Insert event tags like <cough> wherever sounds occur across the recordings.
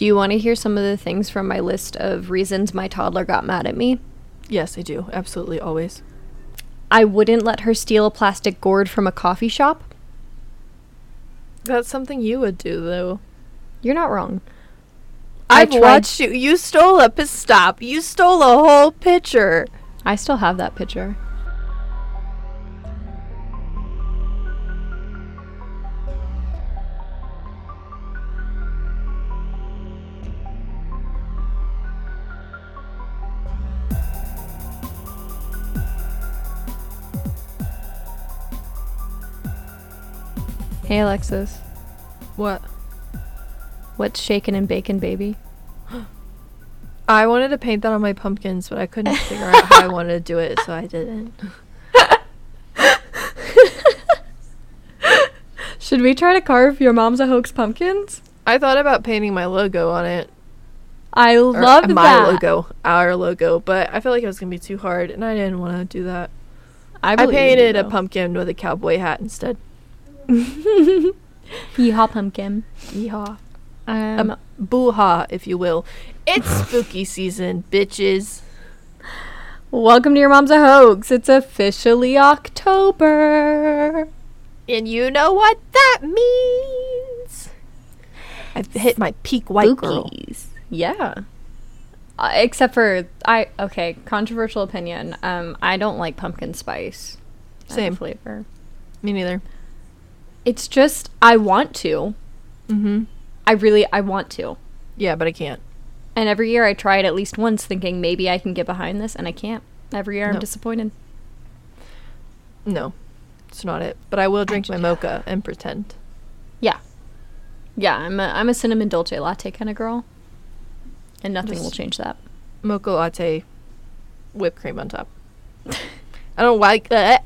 Do you want to hear some of the things from my list of reasons my toddler got mad at me? Yes, I do. Absolutely, always. I wouldn't let her steal a plastic gourd from a coffee shop. That's something you would do, though. You're not wrong. I I've watched you. You stole a stop. You stole a whole pitcher. I still have that picture. Hey Alexis, What? what's shaking and bacon, baby? <gasps> I wanted to paint that on my pumpkins, but I couldn't figure out how I wanted to do it, so I didn't. <laughs> Should we try to carve your mom's a hoax pumpkins? I thought about painting my logo on it. I Or, love uh, my that. logo, our logo, but I felt like it was gonna be too hard, and I didn't want to do that. I, I, believe in you, painted a though. pumpkin with a cowboy hat instead. <laughs> Yeehaw pumpkin. Yeehaw. Um, Um, boo-ha, if you will. It's <laughs> spooky season, bitches. welcome to your mom's a hoax. It's officially October. And you know what that means. I've hit my peak white girl. Spookies. Yeah. Uh, except for I okay, controversial opinion. Um, I don't like pumpkin spice. Same. flavor. Me neither. It's just I want to. Mm-hmm. I really I want to. Yeah, but I can't. And every year I try it at least once, thinking maybe I can get behind this, and I can't. Every year I'm disappointed. No, it's not it. But I will drink my mocha and pretend. Yeah, yeah. I'm a I'm a cinnamon dolce latte kind of girl, and nothing will change that. Mocha latte, whipped cream on top. <laughs> I don't like that.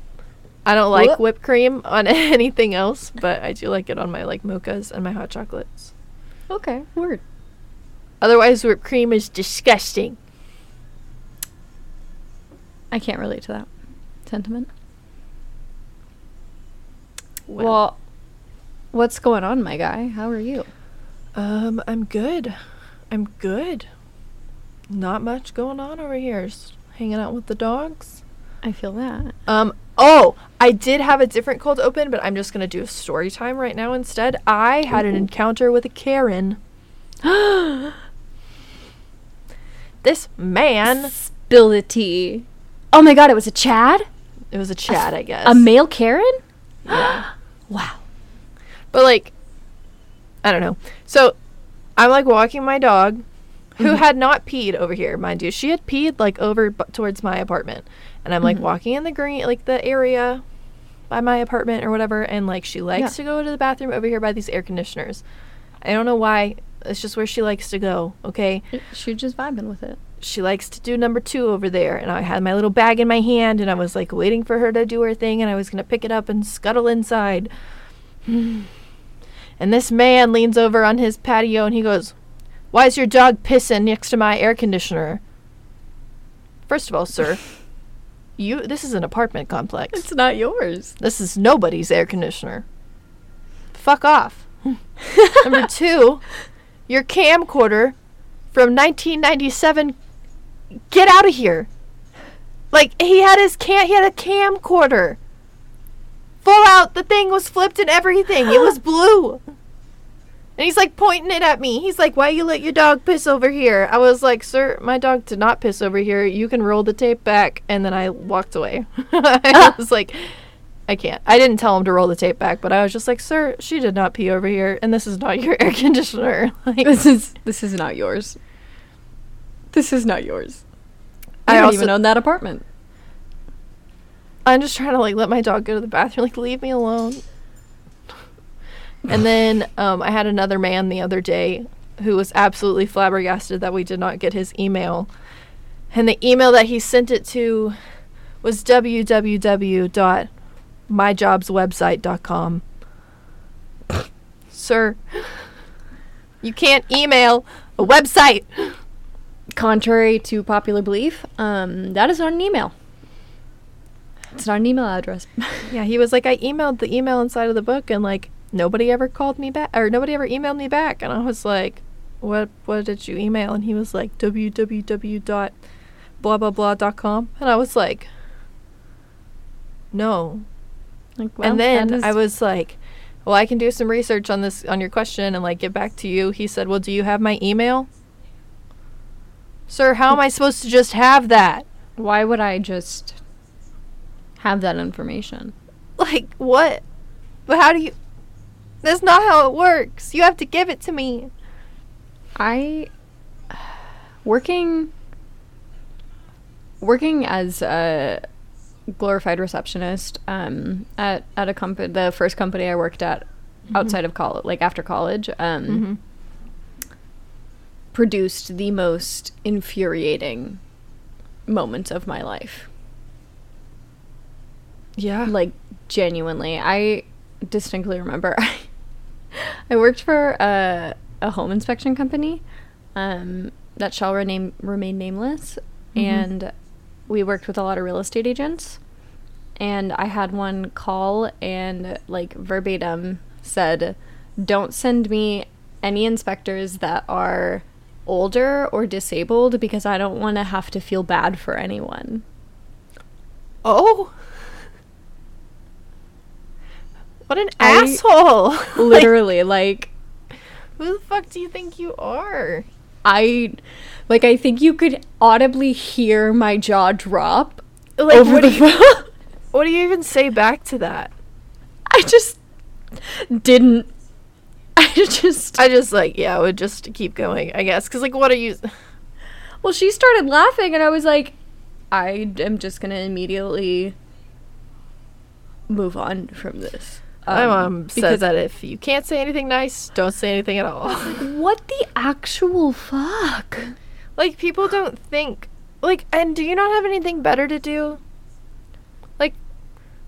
I don't like Whoop. whipped cream on <laughs> anything else, but I do like it on my like mochas and my hot chocolates. Okay, word. Otherwise, whipped cream is disgusting. I can't relate to that sentiment. Well, Well, what's going on, my guy? How are you? um, I'm good. I'm good. Not much going on over here. Just hanging out with the dogs. I feel that. Um. Oh, I did have a different cold open, but I'm just gonna do a story time right now instead. I had an encounter with a Karen. <gasps> This man. Spill the tea. Oh my god, it was a Chad? It was a Chad, I guess. A male Karen? <gasps> Yeah. Wow. But like, I don't know. So, I'm like walking my dog, who Mhm. had not peed over here, mind you. She had peed like over b- towards my apartment, and I'm like Mhm. walking in the green, like the area by my apartment or whatever, and like she likes Yeah. to go to the bathroom over here by these air conditioners. I don't know why. It's just where she likes to go. Okay. She's just vibing with it. she likes to do number two over there. And I had my little bag in my hand and I was like waiting for her to do her thing and I was going to pick it up and scuttle inside. <sighs> and this man leans over on his patio and he goes, Why is your dog pissing next to my air conditioner? First of all, sir, <laughs> you this is an apartment complex. It's not yours. This is nobody's air conditioner. Fuck off. <laughs> Number two, your camcorder from 1997. Get out of here. Like he had his cam, he had a camcorder. Full out, the thing was flipped and everything. It was <laughs> blue. And he's like pointing it at me. He's like, "Why you let your dog piss over here?" I was like, "Sir, my dog did not piss over here. You can roll the tape back." And then I walked away. <laughs> I uh. was like, I can't. I didn't tell him to roll the tape back, but I was just like, "Sir, she did not pee over here, and this is not <laughs> your air conditioner." <laughs> Like, This is this is not yours. This is not yours. I I don't also- even own that apartment. I'm just trying to like let my dog go to the bathroom. Like, leave me alone. And then um, I had another man the other day who was absolutely flabbergasted that we did not get his email. And the email that he sent it to was www.myjobswebsite.com. <laughs> Sir, you can't email a website. Contrary to popular belief, um, that is not an email. It's not an email address. Yeah, he was like, I emailed the email inside of the book, and like nobody ever called me back, or nobody ever emailed me back, and I was like, what what did you email? And he was like, www blah blah blah dot com. And I was like, no. Like, and then I was like, well, I can do some research on this on your question and like get back to you. He said, well, do you have my email? Sir, how am I supposed to just have that? why would I just have that information? Like what? But how do you? That's not how it works. You have to give it to me. I working working as a glorified receptionist um, at at a company, the first company I worked at outside of college, like after college, um, Mm-hmm. produced the most infuriating moments of my life. Yeah. like genuinely i distinctly remember <laughs> <laughs> i worked for a, a home inspection company um, that shall rename, remain nameless. And we worked with a lot of real estate agents. And i had one call and like verbatim said don't send me any inspectors that are older or disabled because i don't want to have to feel bad for anyone. Oh. What an I- asshole. <laughs> literally like Who the fuck do you think you are? I like I think you could audibly hear my jaw drop Like over what the do you, phone. <laughs> what do you even say back to that? I just didn't <laughs> I just I just like yeah, I would just keep going, I guess. Cuz like what are you <sighs> well she started laughing and I was like I am just going to immediately move on from this. My Um, mom because says that if you can't say anything nice, don't say anything at all. <laughs> What the actual fuck? like people don't think like and do you not have anything better to do? Like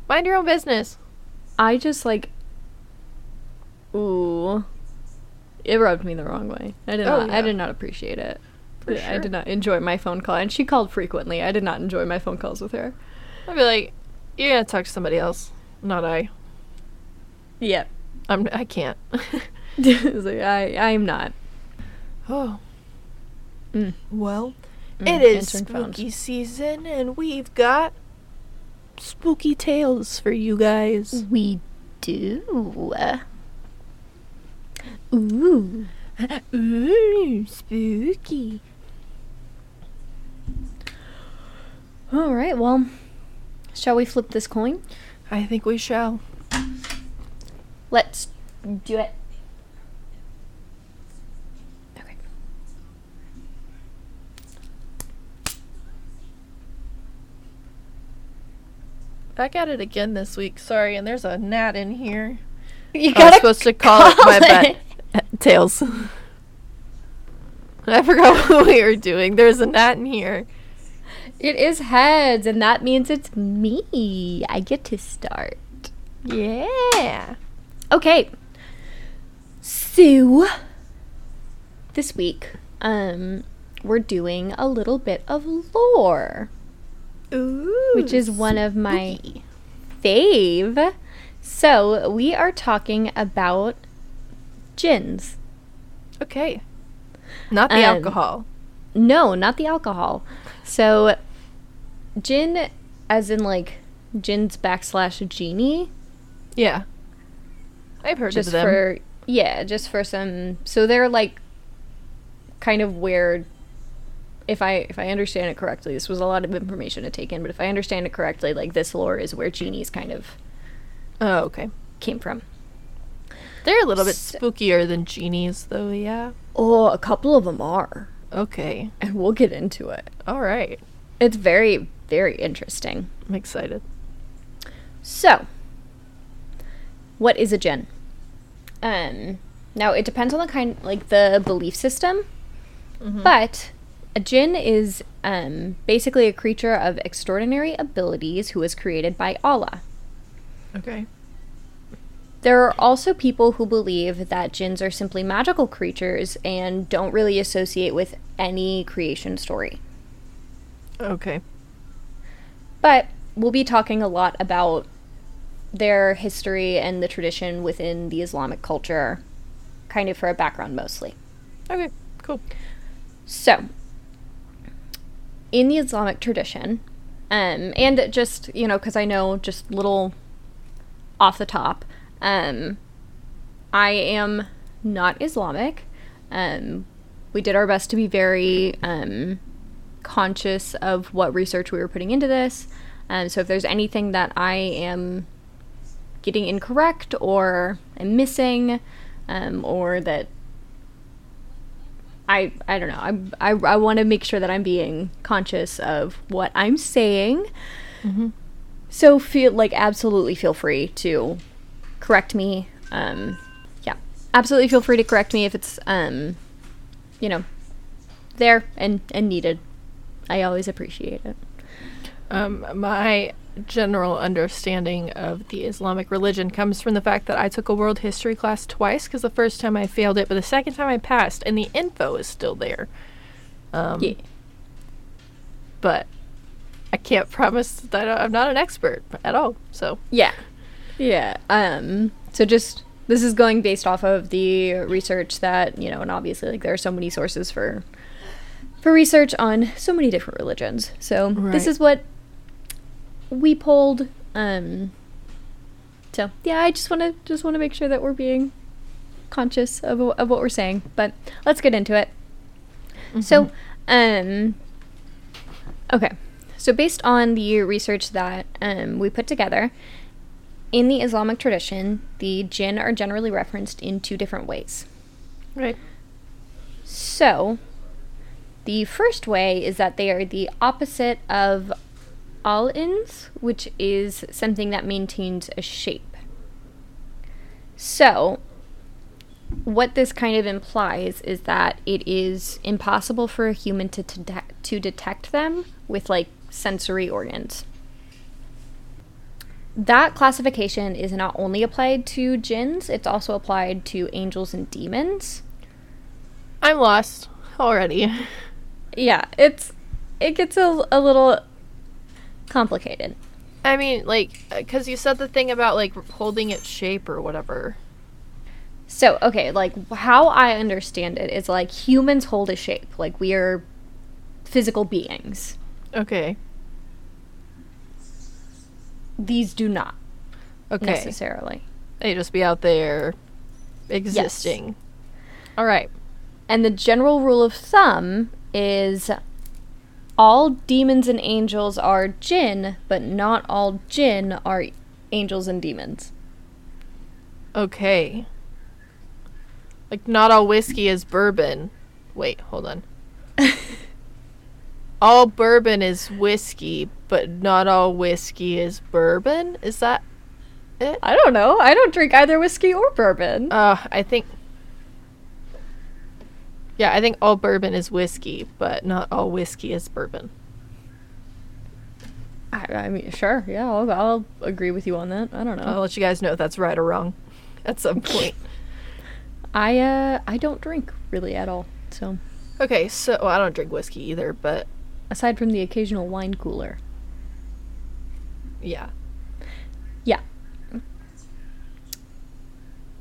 mind your own business. I just like ooh it rubbed me the wrong way. I did Oh, not I did not appreciate it. For I did not enjoy my phone call and she called frequently. I did not enjoy my phone calls with her. I'd be like, you're gonna talk to somebody else, not I. Yeah. I'm. I can't. <laughs> Like, I I'm not. oh Mm. well, Mm, it is spooky season, and we've got spooky tales for you guys. We do. Ooh. Ooh, spooky. All right. Well, shall we flip this coin? I think we shall. Let's do it. Okay. Back at it again this week. Sorry, and there's a gnat in here. You I was supposed to call, it my it. bad. <laughs> Tails. I forgot <laughs> what we were doing. There's a gnat in here. It is heads, and that means it's me. I get to start. Yeah. Okay. So this week, um, we're doing a little bit of lore, Ooh. which is one of my fave. So we are talking about jinns. Okay. Not the Um, alcohol. No, not the alcohol. So jinn, as in like jinn's backslash genie. Yeah. I've heard just of them. for yeah just for some so they're like kind of weird if i if i understand it correctly this was a lot of information to take in but if i understand it correctly like this lore is where genies kind of oh, okay. came from They're a little bit So- spookier than genies, though, yeah. oh a couple of them are Okay. and we'll get into it All right. it's very very interesting I'm excited. So, what is a jinn? Um, now it depends on the kind, like the belief system, but a jinn is um, basically a creature of extraordinary abilities who was created by Allah. Okay. There are also people who believe that jinns are simply magical creatures and don't really associate with any creation story. Okay. But we'll be talking a lot about their history and the tradition within the Islamic culture, kind of for a background mostly. Okay. Cool. So, in the Islamic tradition, um, and just, you know, because I know just little off the top, um, I am not Islamic. Um, we did our best to be very um, conscious of what research we were putting into this. Um, so if there's anything that I am getting incorrect or I'm missing, um, or that I I don't know. I I, I want to make sure that I'm being conscious of what I'm saying. Mm-hmm. So feel like absolutely feel free to correct me. Um, yeah, absolutely feel free to correct me if it's um, you know, there and and needed. I always appreciate it. Um, my general understanding of the Islamic religion comes from the fact that I took a world history class twice because the first time I failed it, but the second time I passed, and the info is still there. Um, Yeah. But I can't <laughs> promise that I'm not an expert at all. So Yeah. Yeah. Um so just this is going based off of the research that, you know, and obviously like there are so many sources for for research on so many different religions. So this is what we pulled um so yeah, I just want to just want to make sure that we're being conscious of of what we're saying. But let's get into it. So, um, okay. So, based on the research that um, we put together, in the Islamic tradition, the jinn are generally referenced in two different ways. right, So, the first way is that they are the opposite of al-ins, which is something that maintains a shape. So, what this kind of implies is that it is impossible for a human to, to, to detect them with like sensory organs. That classification is not only applied to jinns, it's also applied to angels and demons. I'm lost already. <laughs> Yeah, it's it gets a, a little complicated. I mean, like, uh, because you said the thing about like holding its shape or whatever. So, okay, like how I understand it is like humans hold a shape, like we are physical beings. Okay. These do not Okay. necessarily. They just be out there existing. Yes. All right. And the general rule of thumb is all demons and angels are jinn, but not all jinn are angels and demons. Okay. Like, not all whiskey is bourbon. Wait, hold on. <laughs> all bourbon is whiskey, but not all whiskey is bourbon? Is that it? I don't know. I don't drink either whiskey or bourbon. Uh, I think. Yeah, I think all bourbon is whiskey, but not all whiskey is bourbon. I, I mean, sure, yeah, I'll, I'll agree with you on that. I don't know. I'll let you guys know if that's right or wrong <laughs> at some point. <laughs> I uh, I don't drink really at all. So okay, so well, I don't drink whiskey either, but aside from the occasional wine cooler, yeah. yeah.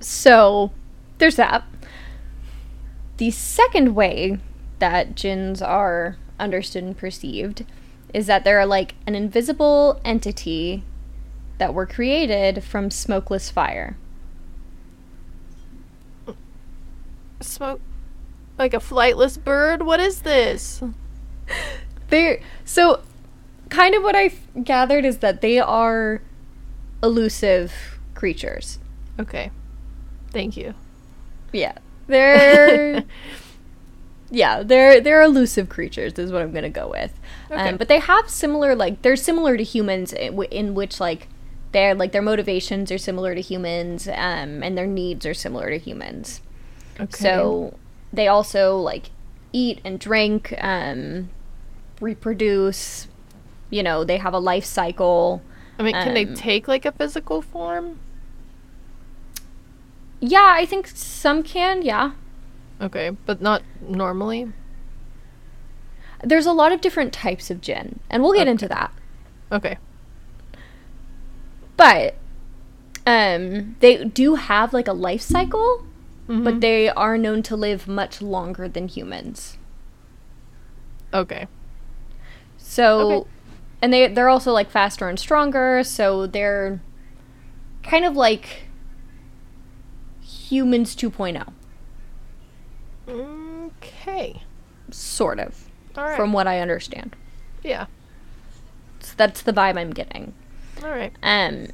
So there's that. The second way that jinns are understood and perceived is that they're like an invisible entity that were created from smokeless fire. Smoke like a flightless bird? What is this? <laughs> They so kind of what I gathered is that they are elusive creatures. Okay. Thank you. Yeah. They're <laughs> Yeah, they're they're elusive creatures is what I'm going to go with. Okay. Um, but they have similar like they're similar to humans in, w- in which like their like their motivations are similar to humans um, and their needs are similar to humans. Okay. So they also like eat and drink, um, reproduce. You know, they have a life cycle. I mean, can they um, take like a physical form? Yeah, I think some can. Yeah, Okay, but not normally. there's a lot of different types of jinn, and we'll get into that. Okay. But um, they do have like a life cycle. but they are known to live much longer than humans. Okay. So, Okay. and they they're also like faster and stronger. So they're kind of like humans 2.0, Okay. sort of, All right. from what I understand. yeah. So that's the vibe I'm getting. All right. Um,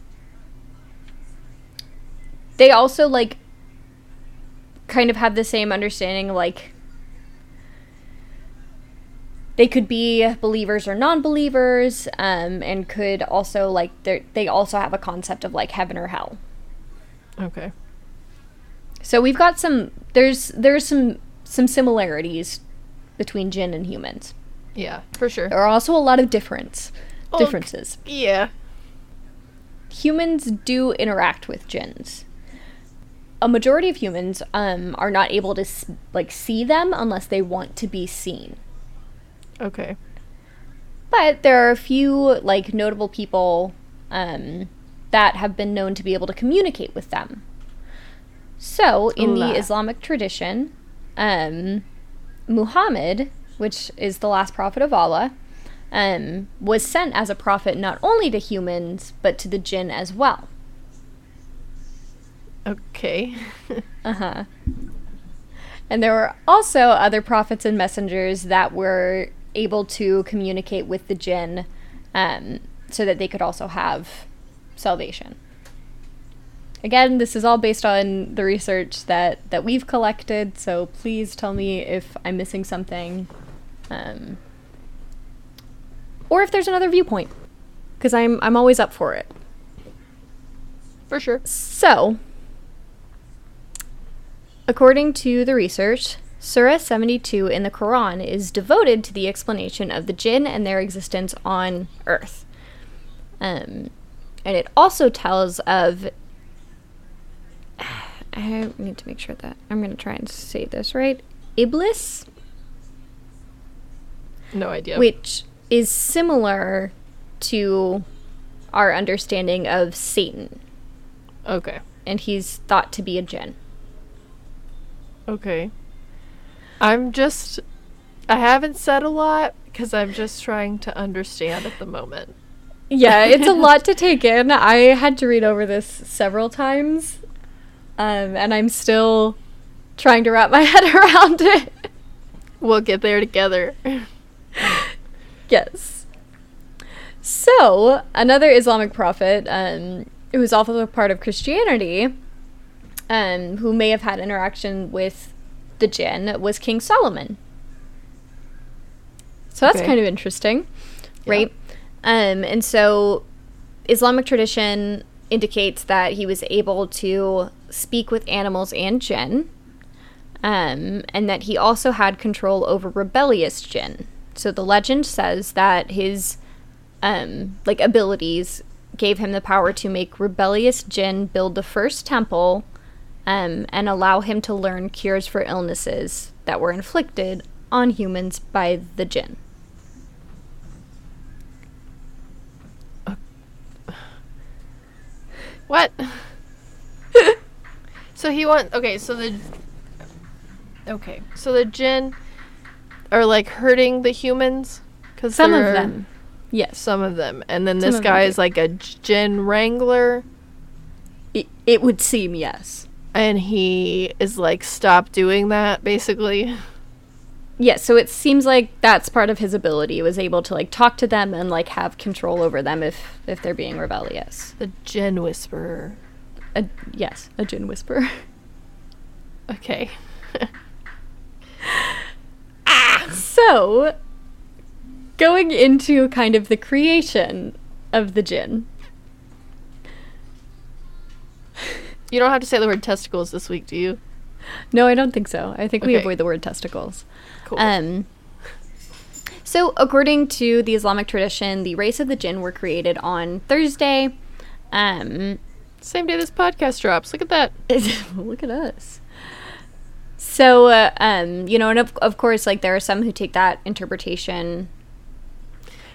they also like kind of have the same understanding, like they could be believers or non-believers, um, and could also like they they also have a concept of like heaven or hell. Okay. So we've got some there's there's some some similarities between jinn and humans. Yeah, for sure. There are also a lot of difference Oh, differences. Yeah. humans do interact with jinns. A majority of humans um, are not able to like see them unless they want to be seen. Okay. But there are a few like notable people um, that have been known to be able to communicate with them. So in the Islamic tradition, um, Muhammad, which is the last prophet of Allah, um, was sent as a prophet not only to humans but to the jinn as well. Okay. <laughs> Uh huh. And there were also other prophets and messengers that were able to communicate with the jinn um, so that they could also have salvation. Again, this is all based on the research that, that we've collected, so please tell me if I'm missing something. Um, or if there's another viewpoint, because I'm, I'm always up for it. for sure. So, according to the research, Surah 72 in the Quran is devoted to the explanation of the jinn and their existence on Earth. Um, and it also tells of. I need to make sure that I'm going to try and say this right. Iblis, No idea. which is similar to our understanding of Satan, Okay. and he's thought to be a jinn. Okay. I'm just. I haven't said a lot because I'm just trying to understand at the moment. Yeah, it's a <laughs> lot to take in. I had to read over this several times, um, and I'm still trying to wrap my <laughs> head around it. We'll get there together. yes. So, another Islamic prophet, um, who is also a part of Christianity, um, who may have had interaction with the jinn, was King Solomon. So that's Okay. kind of interesting, Yeah. right? Um, and so Islamic tradition indicates that he was able to speak with animals and jinn, um, and that he also had control over rebellious jinn. So the legend says that his um, like abilities gave him the power to make rebellious jinn build the first temple, um, and allow him to learn cures for illnesses that were inflicted on humans by the jinn. What? <laughs> so he want okay, so the Okay. So the jinn are like hurting the humans cuz Some of them, yes, some of them. And then Some this guy do. is like a jinn wrangler it, it would seem yes. and he is like stop doing that basically. <laughs> Yes, so it seems like that's part of his ability He was able to like talk to them and like have control over them if if they're being rebellious. The jinn whisperer. A, yes, a jinn whisperer. <laughs> Okay. ah, <laughs> So, going into kind of the creation of the jinn. You don't have to say the word testicles this week, do you? No, I don't think so. I think we avoid the word testicles. Cool. Um, so, according to the Islamic tradition, the race of the jinn were created on Thursday. Um, Same day this podcast drops. Look at that. <laughs> look at us. So, uh, um, you know, and of, of course, like there are some who take that interpretation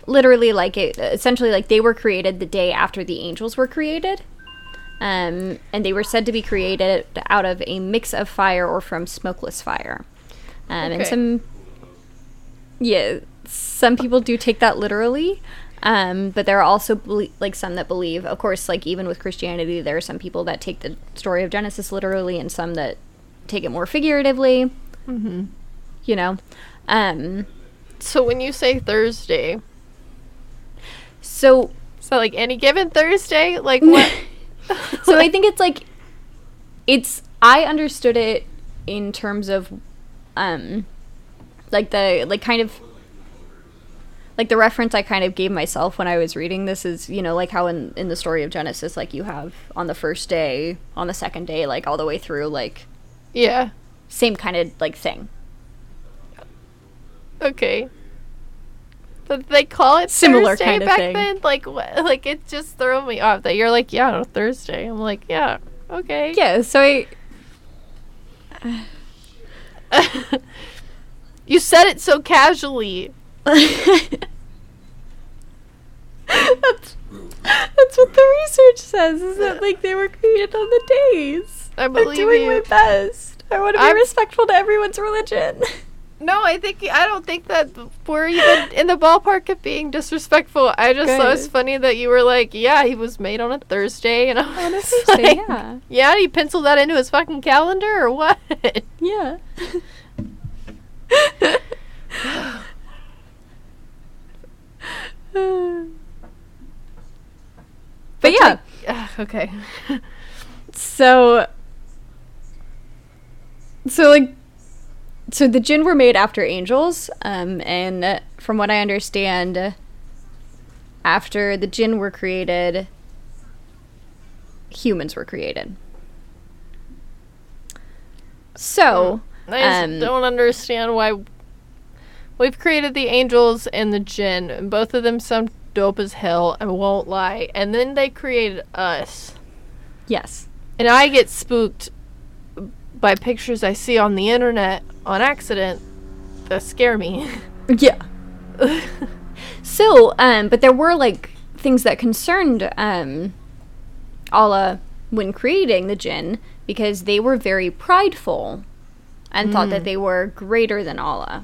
literally, like it essentially, like they were created the day after the angels were created. Um, and they were said to be created out of a mix of fire or from smokeless fire. Um, And some, yeah, some people do take that literally. Um, but there are also belie- like some that believe, of course, like even with Christianity, there are some people that take the story of Genesis literally, and some that take it more figuratively. Mm-hmm. You know, um, So when you say Thursday, so that like any given Thursday? Like <laughs> what? so I think it's like it's I understood it in terms of um like the like kind of like the reference I kind of gave myself when I was reading this is, you know, like how in in the story of Genesis like you have on the first day, on the second day, like all the way through like yeah. same kind of like thing. Okay. But they call it Similar Thursday kind of back thing. then. Like what? Like it just threw me off that you're like, yeah, Thursday. I'm like, yeah, okay. Yeah, so I <laughs> You said it so casually. that's, that's what the research says is that like they were created on the days. I believe I'm doing you. my best. I want to be I'm- respectful to everyone's religion. <laughs> No, I think I don't think that we're even in the ballpark of being disrespectful. I just thought it was funny that you were like, yeah, he was made on a Thursday, and I was On a <laughs> like, yeah. yeah, he penciled that into his fucking calendar or what? Yeah. <laughs> but yeah, okay. <laughs> so so like so the jinn were made after angels um and uh, from what i understand after the jinn were created humans were created so I just Um, don't understand why we've created the angels and the jinn, and both of them sound dope as hell. I won't lie. And then they created us, yes and I get spooked by pictures I see on the internet on accident that scare me. <laughs> yeah <laughs> So, um, but there were like things that concerned um, Allah when creating the jinn because they were very prideful and thought that they were greater than Allah.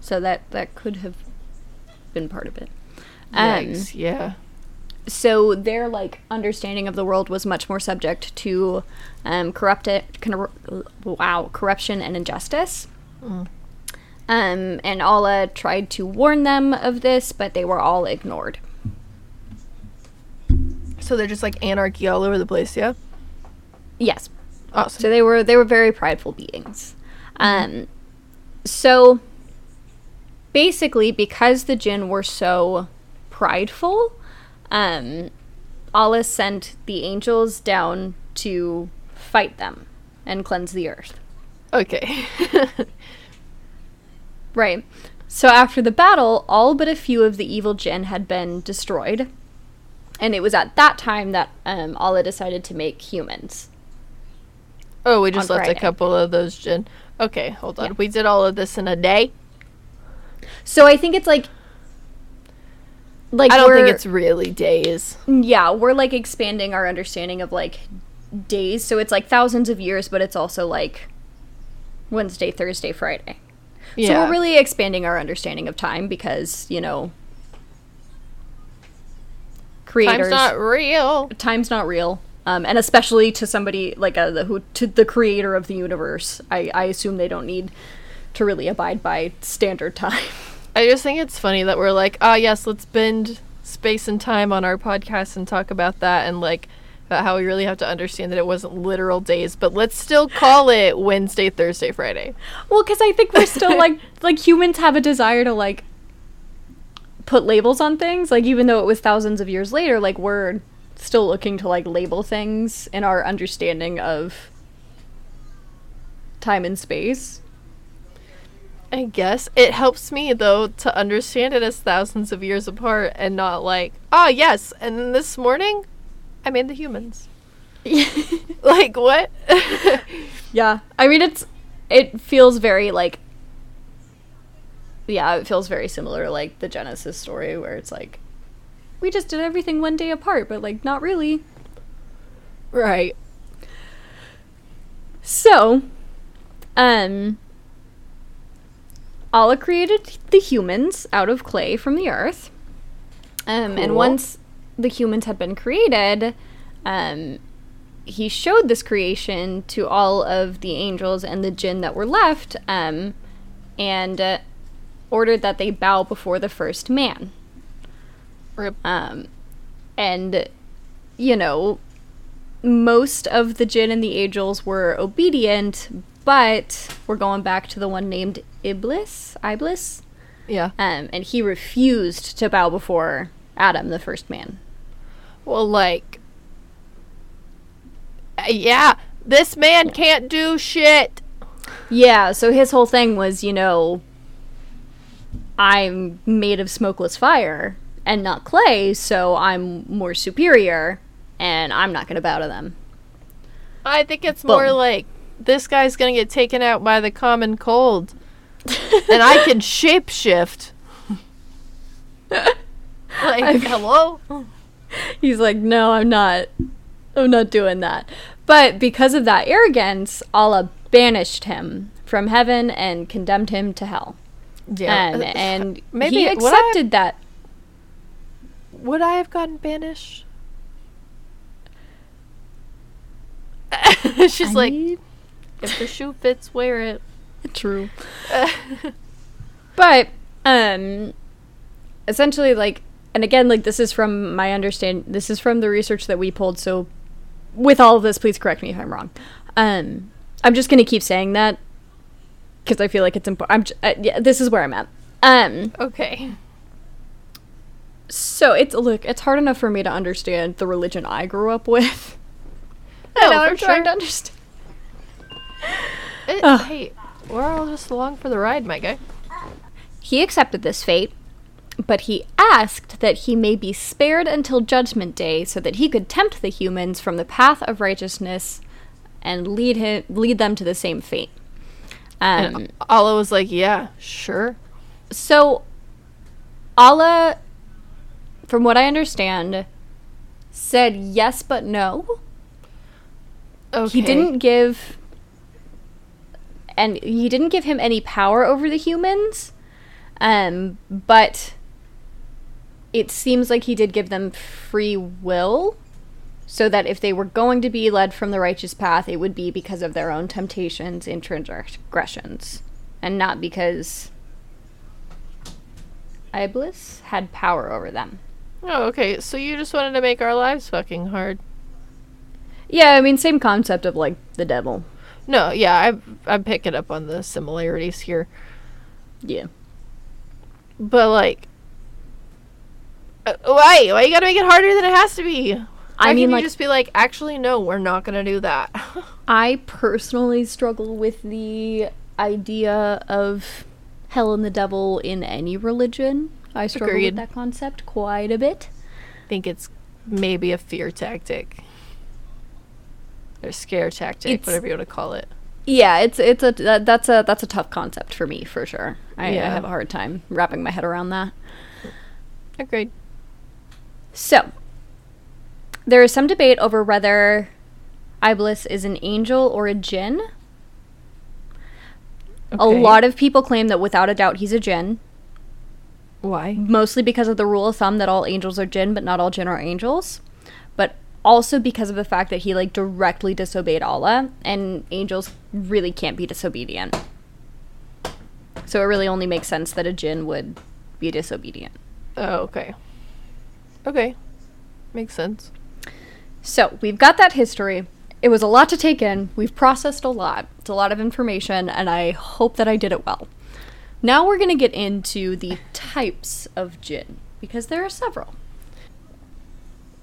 So that that could have been part of it. Um, Yikes, yeah. So their like understanding of the world was much more subject to um, corrupted, con- wow, corruption and injustice. Mm. Um, and Allah tried to warn them of this, but they were all ignored. So they're just like anarchy all over the place, yeah? Yes, Awesome. so they were they were very prideful beings. Um, so basically, because the jinn were so prideful, um, Allah sent the angels down to fight them and cleanse the earth. okay. <laughs> Right. So after the battle, all but a few of the evil jinn had been destroyed. And it was at that time that um, Allah decided to make humans. oh, we just left a couple of those jinn. Okay, hold on. Yeah. We did all of this in a day. So I think it's like, like I don't think it's really days. yeah, we're like expanding our understanding of like days. So it's like thousands of years, but it's also like Wednesday, Thursday, Friday. Yeah. So we're really expanding our understanding of time because you know creators Time's not real. time's not real um, and especially to somebody like a, the, who to the creator of the universe I, I assume they don't need to really abide by standard time <laughs> I just think it's funny that we're like, ah, yes, let's bend space and time on our podcast and talk about that and like about how we really have to understand that it wasn't literal days, but let's still call it Wednesday, Thursday, Friday. well because i think we're still like <laughs> like humans have a desire to like put labels on things like even though it was thousands of years later like we're still looking to like label things in our understanding of time and space I guess it helps me though to understand it as thousands of years apart and not like, ah, yes, and then this morning I made the humans. <laughs> Like what? <laughs> Yeah. I mean it's it feels very like Yeah, it feels very similar to like the Genesis story where it's like we just did everything one day apart, but like not really. Right. So, um, Allah created the humans out of clay from the earth. Um, and once the humans had been created, um, he showed this creation to all of the angels and the jinn that were left, um, and uh, ordered that they bow before the first man. Um, and, you know, most of the jinn and the angels were obedient, but we're going back to the one named Iblis, Iblis, Yeah. um, and he refused to bow before Adam, the first man. Well, like, uh, yeah, this man can't do shit. Yeah, so his whole thing was, you know, I'm made of smokeless fire and not clay, so I'm more superior, and I'm not going to bow to them. I think it's more like this guy's gonna get taken out by the common cold, and I can <laughs> shapeshift. like, hello? He's like, no, I'm not. I'm not doing that. But because of that arrogance, Allah banished him from heaven and condemned him to hell. Um, <sighs> and Maybe- he would I- accepted that. Would I have gotten banished? <laughs> <laughs> She's I like, if the shoe fits, wear it. true. <laughs> But um, essentially, like, and again, like this is from my understand. This is from the research that we pulled. So, with all of this, please correct me if I'm wrong. Um, I'm just gonna keep saying that because I feel like it's important. I'm. J- uh, yeah, this is where I'm at. Um. okay. So it's look, it's hard enough for me to understand the religion I grew up with. No, and I'm trying sure. to understand. It- Ugh. hey, we're all just along for the ride, my guy. He accepted this fate, but he asked that he may be spared until Judgment Day so that he could tempt the humans from the path of righteousness and lead him lead them to the same fate. Um, And Allah was like, yeah, sure. so Allah, from what I understand, said yes but no. Okay. he didn't give and he didn't give him any power over the humans um but it seems like he did give them free will so that if they were going to be led from the righteous path it would be because of their own temptations and transgressions and not because iblis had power over them Oh, okay. So you just wanted to make our lives fucking hard. yeah i mean same concept of like the devil No, yeah, I'm I'm picking up on the similarities here, yeah but like, uh, why? Why you gotta make it harder than it has to be? Why I mean, you like- just be like, actually, no, we're not gonna do that. <laughs> I personally struggle with the idea of hell and the devil in any religion. I struggle Agreed. with that concept quite a bit. I think it's maybe a fear tactic, or scare tactic, It's- whatever you want to call it. Yeah, it's it's a that, that's a that's a tough concept for me for sure. I, I have a hard time wrapping my head around that. Agreed. So, there is some debate over whether Iblis is an angel or a jinn. A lot of people claim that without a doubt he's a jinn. Why? mostly because of the rule of thumb that all angels are jinn, but not all jinn are angels. Also because of the fact that he like directly disobeyed Allah, and angels really can't be disobedient. So it really only makes sense that a jinn would be disobedient. Oh, okay. Okay, makes sense. So we've got that history. It was a lot to take in. We've processed a lot. It's a lot of information, and I hope that I did it well. Now we're going to get into the types of jinn, because there are several.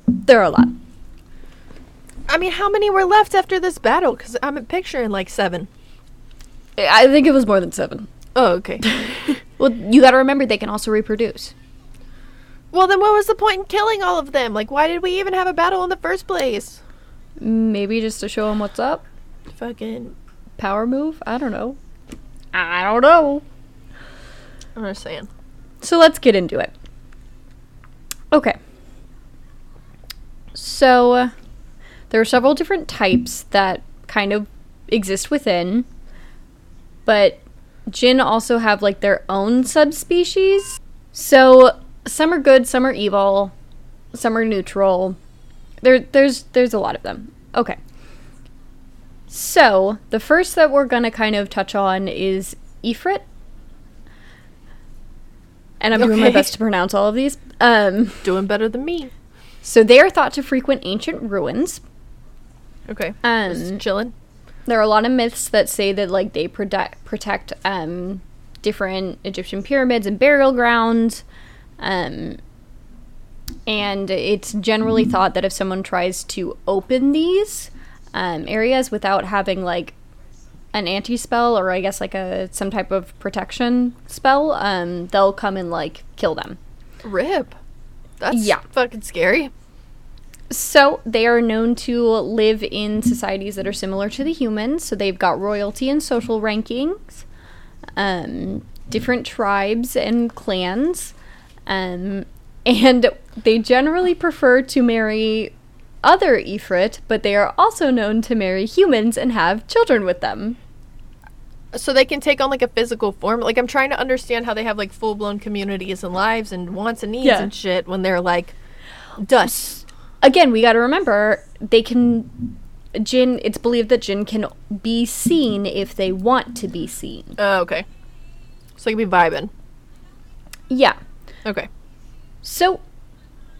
There are a lot. I mean, how many were left after this battle? Because I'm picturing like seven. I think it was more than seven. Oh, okay. <laughs> Well, you got to remember they can also reproduce. well, then what was the point in killing all of them? Like, why did we even have a battle in the first place? Maybe just to show them what's up. Fucking, Power move. I don't know. I don't know. I'm just saying. So let's get into it. Okay. So uh, There are several different types that kind of exist within, but Jinn also have like their own subspecies. So some are good, some are evil, some are neutral. There there's there's a lot of them. Okay. So, the first that we're going to kind of touch on is Ifrit. And I'm doing my best to pronounce all of these. Um, Doing better than me. so they are thought to frequent ancient ruins. Okay. Um, Just chilling. there are a lot of myths that say that like they protect protect um, different Egyptian pyramids and burial grounds, um, and it's generally thought that if someone tries to open these um, areas without having like an anti spell or I guess like a some type of protection spell, um, they'll come and like kill them. Rip. That's Yeah. fucking scary. So they are known to live in societies that are similar to the humans. So they've got royalty and social rankings, um, different tribes and clans, um, and they generally prefer to marry other Ifrit, but they are also known to marry humans and have children with them. So they can take on like a physical form. Like I'm trying to understand how they have like full blown communities and lives and wants and needs Yeah. and shit when they're like dust. Again, we got to remember they can. Jinn, it's believed that Jinn can be seen if they want to be seen. Oh, okay. So they can be vibing. Yeah. Okay. So,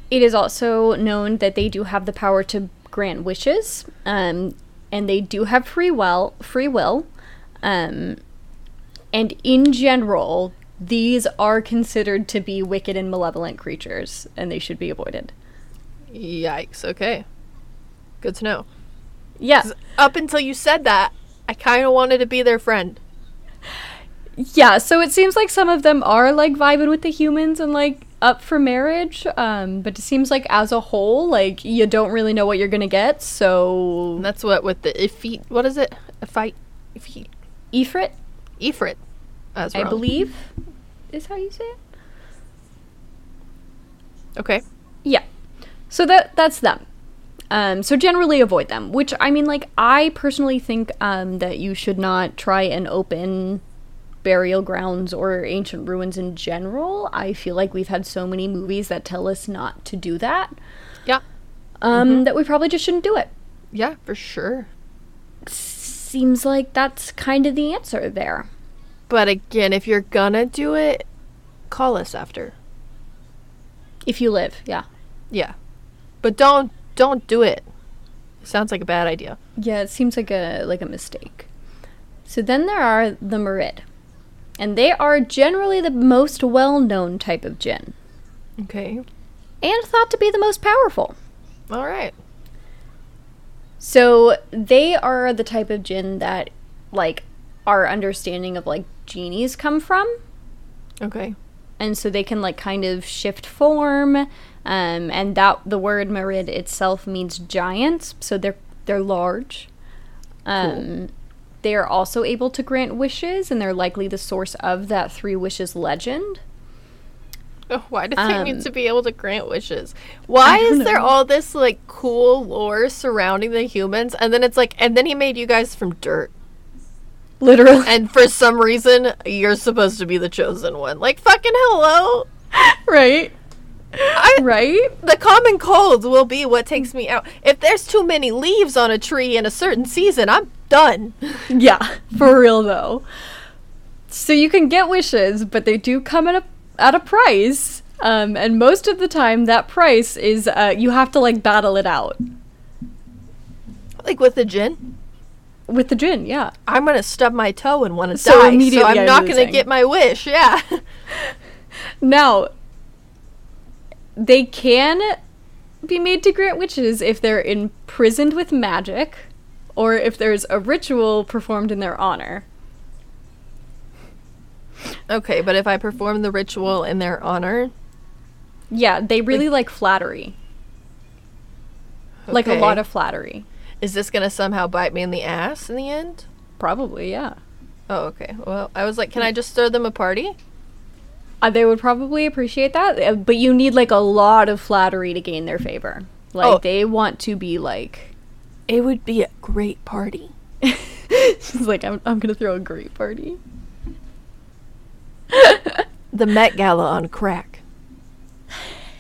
it is also known that they do have the power to grant wishes, um, and they do have free will. Free will, um, and in general, these are considered to be wicked and malevolent creatures, and they should be avoided. Yikes. Okay. Good to know. Yeah, Up until you said that, I kind of wanted to be their friend. yeah. So it seems like some of them are like vibing with the humans and like up for marriage, um, but it seems like as a whole, like you don't really know what you're gonna get. So And that's what with the Ifrit. What is it? Ifrit. Ifrit, Ifrit. That's I believe, is how you say it. Okay. Yeah. So that that's them. Um, so generally avoid them. Which I mean, like I personally think um, that you should not try and open burial grounds or ancient ruins in general. I feel like we've had so many movies that tell us not to do that. Yeah. Um, That we probably just shouldn't do it. Yeah, for sure. Seems like that's kind of the answer there. But again, if you're gonna do it, call us after. If you live, yeah. Yeah. But don't don't do it. Sounds like a bad idea. Yeah, it seems like a like a mistake. So then there are the Marid. And they are generally the most well-known type of jinn Okay. and thought to be the most powerful. All right. So they are the type of jinn that like our understanding of like genies come from. Okay. and so they can like kind of shift form um, and that the word Marid itself means giants so they're they're large um, they are also able to grant wishes and they're likely the source of that three wishes legend Oh, why do they Um, need to be able to grant wishes? Why is there know. all this like cool lore surrounding the humans and then it's like and then he made you guys from dirt. literally And for some reason you're supposed to be the chosen one. Like fucking hello. <laughs> right I, <laughs> right the common cold will be what takes me out. If there's too many leaves on a tree in a certain season, I'm done. <laughs> yeah for real though so you can get wishes but they do come at a at a price um, and most of the time that price is uh, you have to like battle it out Like with the jinn, with the jinn yeah I'm gonna stub my toe and want to So die. So I'm I'm not gonna get my wish. Yeah. <laughs> Now, they can be made to grant wishes if they're imprisoned with magic or if there's a ritual performed in their honor. okay, but if I perform the ritual in their honor, Yeah, they really like, flattery. Like a lot of flattery. is this gonna somehow bite me in the ass in the end? Probably, yeah. Oh, okay. Well, I was like, can I just throw them a party? Uh, they would probably appreciate that, uh, but you need like a lot of flattery to gain their favor. Like Oh. they want to be like It would be a great party. <laughs> She's like, I'm, I'm gonna throw a great party. <laughs> The Met Gala on crack.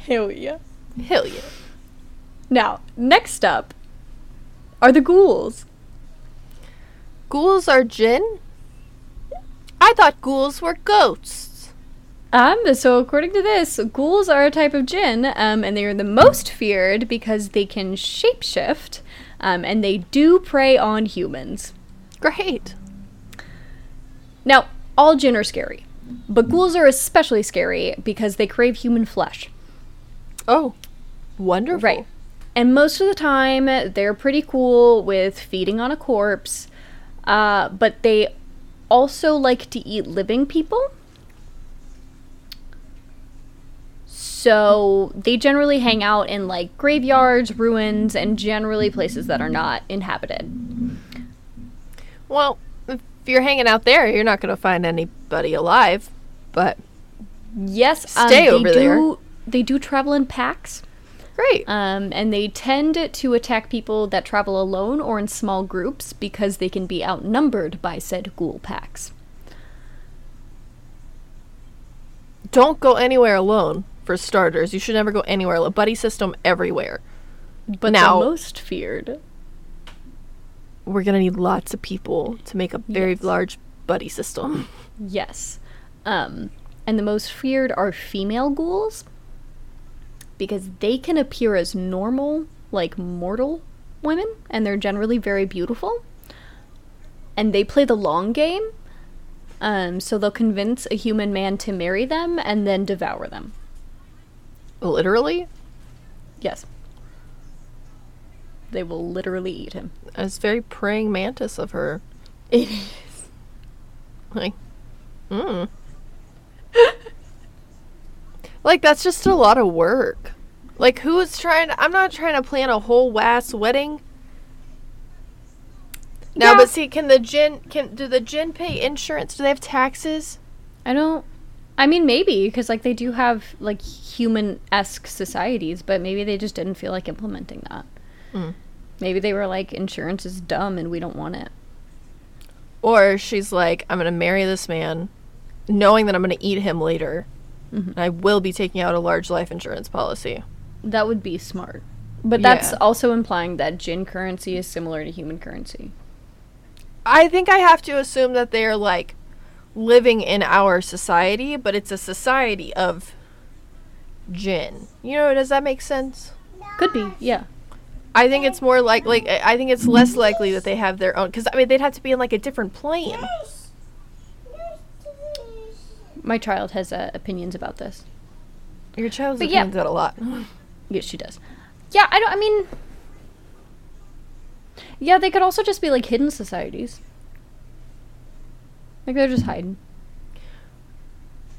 Hell yeah. Hell yeah. Now, next up are the ghouls. Ghouls are jinn? I thought ghouls were ghosts. Um, so according to this, ghouls are a type of jinn, um, and they are the most feared because they can shapeshift, um, and they do prey on humans. Great. Now, all jinn are scary, but ghouls are especially scary because they crave human flesh. Oh, wonderful. Right. And most of the time, they're pretty cool with feeding on a corpse, uh, but they also like to eat living people. So they generally hang out in like graveyards, ruins, and generally places that are not inhabited. Well, if you're hanging out there, you're not going to find anybody alive. But Yes, um, Stay they over do, there. They do travel in packs. great. Um, and they tend to attack people that travel alone or in small groups because they can be outnumbered by said ghoul packs. Don't go anywhere alone, for starters. You should never go anywhere A Buddy system everywhere. But Now- the most feared. We're going to need lots of people to make a very Yes. large buddy system. <laughs> Yes. Um, and the most feared are female ghouls because they can appear as normal, like mortal women, and they're generally very beautiful. And they play the long game. Um, so they'll convince a human man to marry them and then devour them. Literally? Yes. They will literally eat him. It's very praying mantis of her. It is. Like, mm. <laughs> like that's just a lot of work. Like, who's trying? To, I'm not trying to plan a whole ass wedding. Now, Yeah. but see, can the jinn can do the jinn pay insurance? Do they have taxes? I don't. I mean, maybe because like they do have like human-esque societies, but maybe they just didn't feel like implementing that. Mm. Maybe they were like, insurance is dumb and we don't want it. Or she's like, I'm gonna marry this man, knowing that I'm gonna eat him later, Mhm. and I will be taking out a large life insurance policy. That would be smart. But that's Yeah. also implying that jinn currency is similar to human currency. I think I have to assume that they're like living in our society, but it's a society of jinn. You know, does that make sense? Could be, yeah. I think it's more like like I think it's less likely that they have their own because I mean they'd have to be in like a different plane. My child has uh, opinions about this. Your child's But yeah. opinions out a lot. <laughs> Yes, she does. Yeah, I don't. I mean, yeah, they could also just be like hidden societies. Like they're just hiding.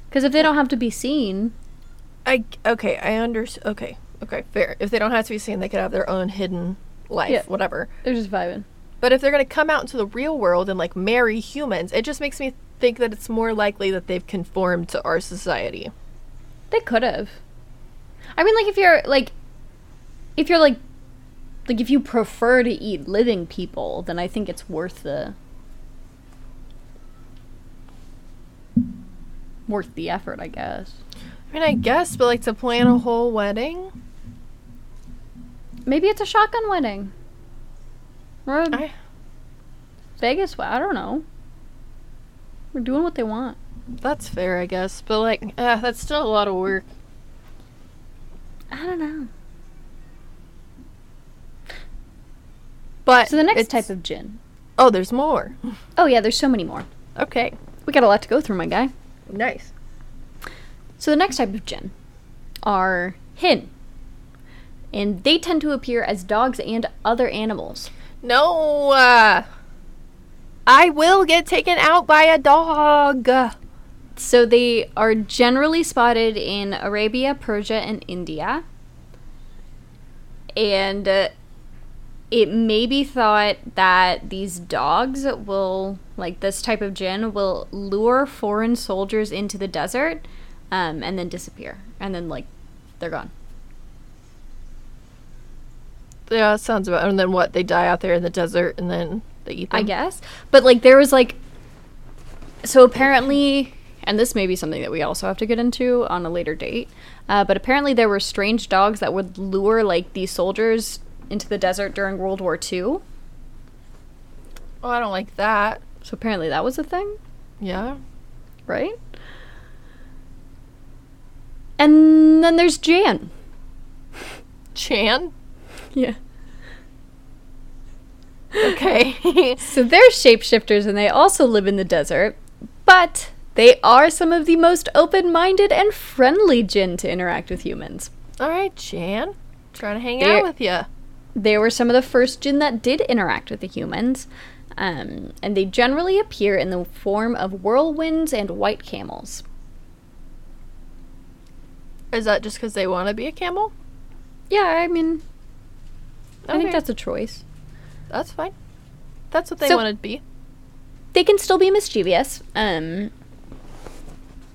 Because if they don't have to be seen, I okay, I understand. Okay, okay, fair. If they don't have to be seen, they could have their own hidden life, Yeah. whatever. they're just vibing. But if they're gonna come out into the real world and like marry humans, it just makes me think that it's more likely that they've conformed to our society. They could have. I mean, like if you're like, if you're like, like if you prefer to eat living people, then I think it's worth the worth the effort, I guess. I mean, I guess, but like to plan a whole wedding, Maybe it's a shotgun wedding. Or a I, Vegas. I don't know. We're doing what they want. that's fair, I guess. But like, uh, that's still a lot of work. I don't know. But So the next type of jinn. oh, there's more. Oh yeah, there's so many more. Okay, We got a lot to go through, my guy. Nice. So the next type of jinn are Hinn. And they tend to appear as dogs and other animals. No, uh, I will get taken out by a dog. So they are generally spotted in Arabia, Persia, and India. And uh, it may be thought that these dogs will, like this type of jinn, will lure foreign soldiers into the desert um, and then disappear. And then, like, they're gone. Yeah, sounds about. And then what? They die out there in the desert, and then they eat them. I guess. But like there was like so apparently and this may be something that we also have to get into on a later date. Uh, but apparently there were strange dogs that would lure like these soldiers into the desert during World War II. Oh, I don't like that. So apparently that was a thing, Yeah. right? And then there's Jann. Chan. <laughs> Yeah. Okay. <laughs> So they're shapeshifters and they also live in the desert, but they are some of the most open minded and friendly jinn to interact with humans. All right, Jann. Trying to hang They're- out with you. They were some of the first jinn that did interact with the humans, um, and they generally appear in the form of whirlwinds and white camels. Is that just because they want to be a camel? Yeah, I mean, I think that's a choice. That's fine. That's what they So- wanted to be. They can still be mischievous, um,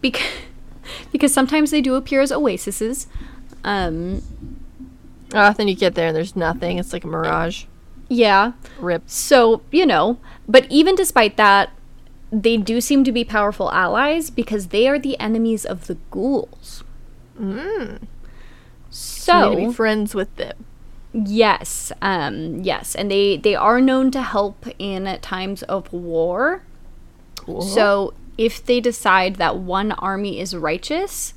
because <laughs> because sometimes they do appear as oases. Um, Ah, then you get there and there's nothing. It's like a mirage. yeah, Rip. So, you know, but even despite that, they do seem to be powerful allies because they are the enemies of the ghouls. Mm. So, you need to be friends with them. yes, um, yes, and they they are known to help in times of war. Cool. So, if they decide that one army is righteous,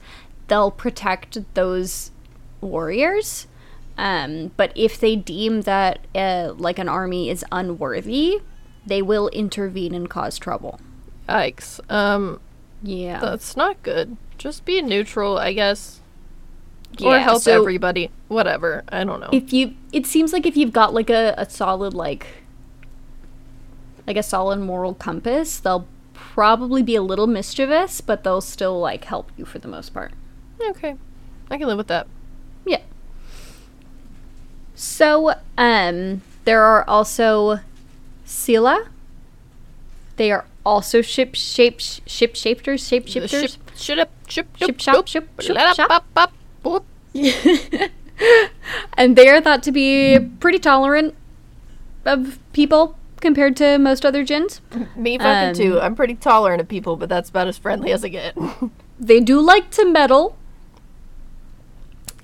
they'll protect those warriors. Um, but if they deem that uh, like an army is unworthy, they will intervene and cause trouble. Yikes. Um, Yeah. that's not good. Just be neutral, I guess. or help so everybody. Whatever. I don't know. If you, it seems like if you've got like a, a solid like, like a solid moral compass, they'll probably be a little mischievous, but they'll still like help you for the most part. okay. I can live with that. Yeah. So, um, there are also Sila. They are also ship shape ship shapers, shape shifters. Ship, ship, ship, shop, ship, ship let up, shop. up, up, boop. and they are thought to be pretty tolerant of people compared to most other jinns. Me fucking Um, too. I'm pretty tolerant of people, but that's about as friendly as I get. <laughs> They do like to meddle.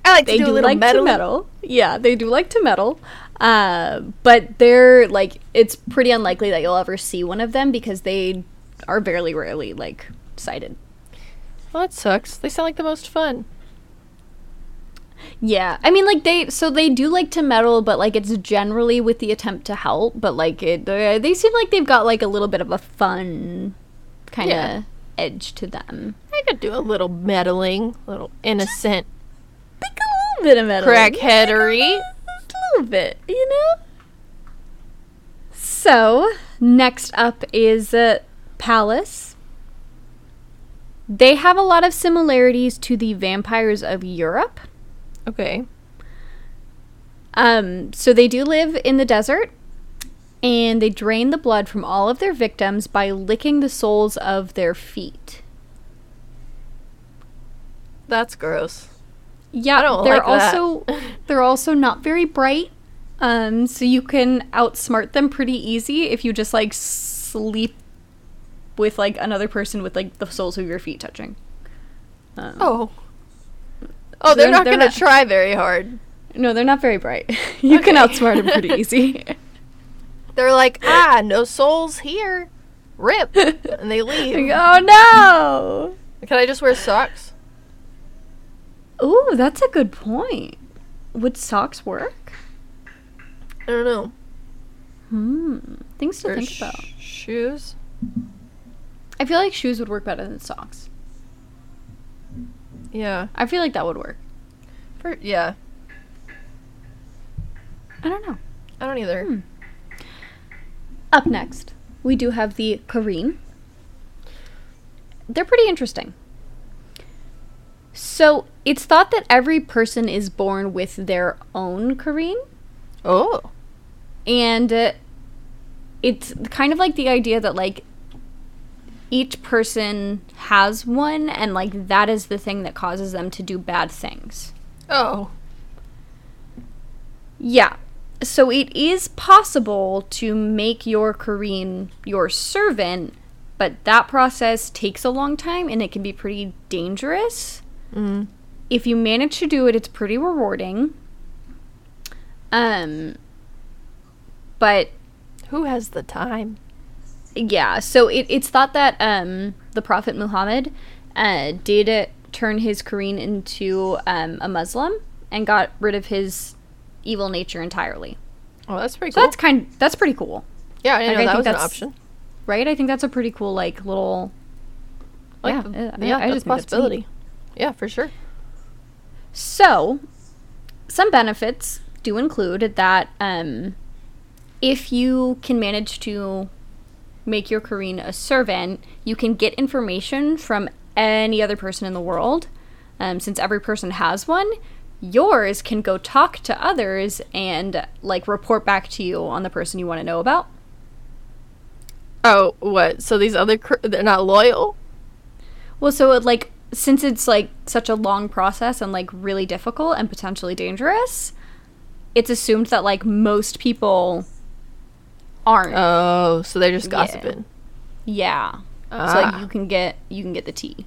I like to They do, do, a little like meddling. to meddle. Yeah, they do like to meddle. Uh, but they're like, it's pretty unlikely that you'll ever see one of them because they are very rarely like sighted. Well, that sucks. They sound like the most fun. Yeah, I mean, like they so they do like to meddle, but like it's generally with the attempt to help. But like it, uh, they seem like they've got like a little bit of a fun kind of Yeah. edge to them. I could do a little meddling, a little innocent little bit of meddling. crackheadery. Just a little bit, you know? So, next up is uh, Palis. They have a lot of similarities to the vampires of Europe. Okay. Um, so they do live in the desert, and they drain the blood from all of their victims by licking the soles of their feet. That's gross. Yeah, they're like also <laughs> they're also not very bright. Um, so you can outsmart them pretty easy if you just like sleep with like another person with like the soles of your feet touching. Um, Oh. Oh, they're, They're- not they're going to not- try very hard. no, they're not very bright. <laughs> you can outsmart them pretty easy. <laughs> They're like, ah, no souls here. Rip. and they leave. oh no! Can I just wear socks? Ooh, that's a good point. Would socks work? I don't know. Hmm. Things to Or think sh- about. shoes? I feel like shoes would work better than socks. Yeah. I feel like that would work. For, yeah. I don't know. I don't either. Hmm. Up next, we do have the Kareen. They're pretty interesting. So, it's thought that every person is born with their own Kareen, Oh. and uh, it's kind of like the idea that, like, each person has one, and, like, that is the thing that causes them to do bad things. Oh. Yeah. so it is possible to make your Kareen your servant, but that process takes a long time and it can be pretty dangerous. Mm. If you manage to do it, it's pretty rewarding. Um, but Who has the time? yeah, so it, it's thought that um, the Prophet Muhammad uh, did turn his Kareen into um, a Muslim and got rid of his evil nature entirely. Oh, that's pretty So cool. that's kind that's pretty cool, yeah, I like, know I that think was an option. right? I think that's a pretty cool like little Like yeah, the- I- yeah, I that's just that's possibility. Yeah, for sure. So, some benefits do include that um, if you can manage to make your Kareen a servant, you can get information from any other person in the world. Um, since every person has one, yours can go talk to others and like report back to you on the person you want to know about. Oh, what? So these other cr- they're not loyal? Well, so like since it's like such a long process and like really difficult and potentially dangerous, it's assumed that like most people aren't. Oh, so they're just gossiping. yeah. So Ah. like you can get you can get the tea.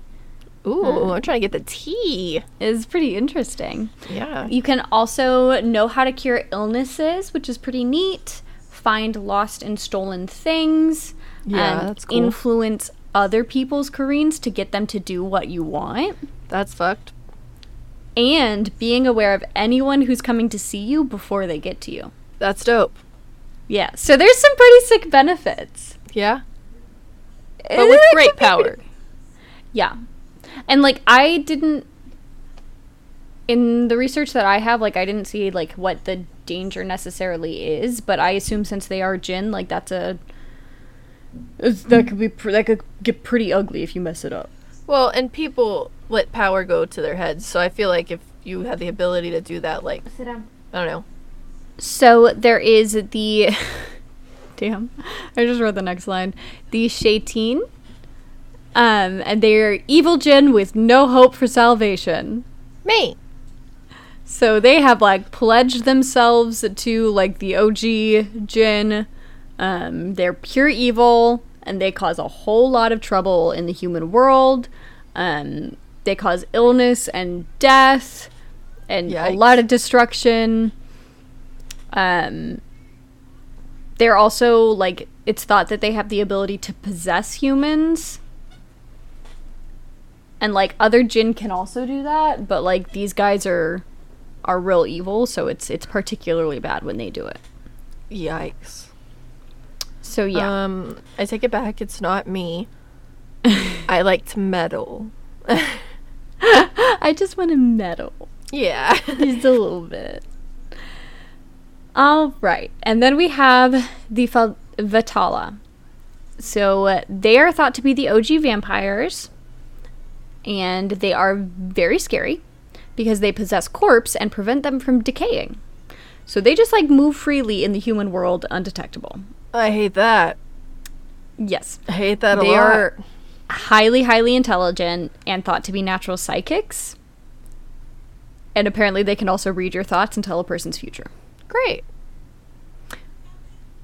Ooh, I'm trying to get the tea. It's pretty interesting. Yeah. You can also know how to cure illnesses, which is pretty neat. Find lost and stolen things. Yeah, and that's cool. Influence other people's Kareens to get them to do what you want. That's fucked. and being aware of anyone who's coming to see you before they get to you. That's dope. Yeah, so there's some pretty sick benefits. Yeah. But with great power. Yeah. And like I didn't in the research that I have, like I didn't see like what the danger necessarily is, but I assume since they are jinn, like that's a it's- that could be pr- that could get pretty ugly if you mess it up. Well, and people let power go to their heads, so I feel like if you had the ability to do that, like, Sit down. I don't know. So there is the. <laughs> Damn. I just wrote the next line. The Shaiteen. Um, and they're evil jinn with no hope for salvation. Me. So they have like pledged themselves to like the OG jinn. Um, they're pure evil and they cause a whole lot of trouble in the human world. Um, they cause illness and death and a lot of destruction. Um, they're also like it's thought that they have the ability to possess humans. And like other jinn can also do that, but like these guys are are real evil, so it's it's particularly bad when they do it. Yikes. So yeah. Um, I take it back. It's not me. <laughs> I like to meddle. <laughs> I just want to meddle Yeah. <laughs> just a little bit. All right, and then we have the Fel- Vetala. So uh, they are thought to be the OG vampires, and they are very scary because they possess corpse and prevent them from decaying. So they just like move freely in the human world undetectable. I hate that. Yes. I hate that a they are highly, highly intelligent and thought to be natural psychics. And apparently, they can also read your thoughts and tell a person's future. Great.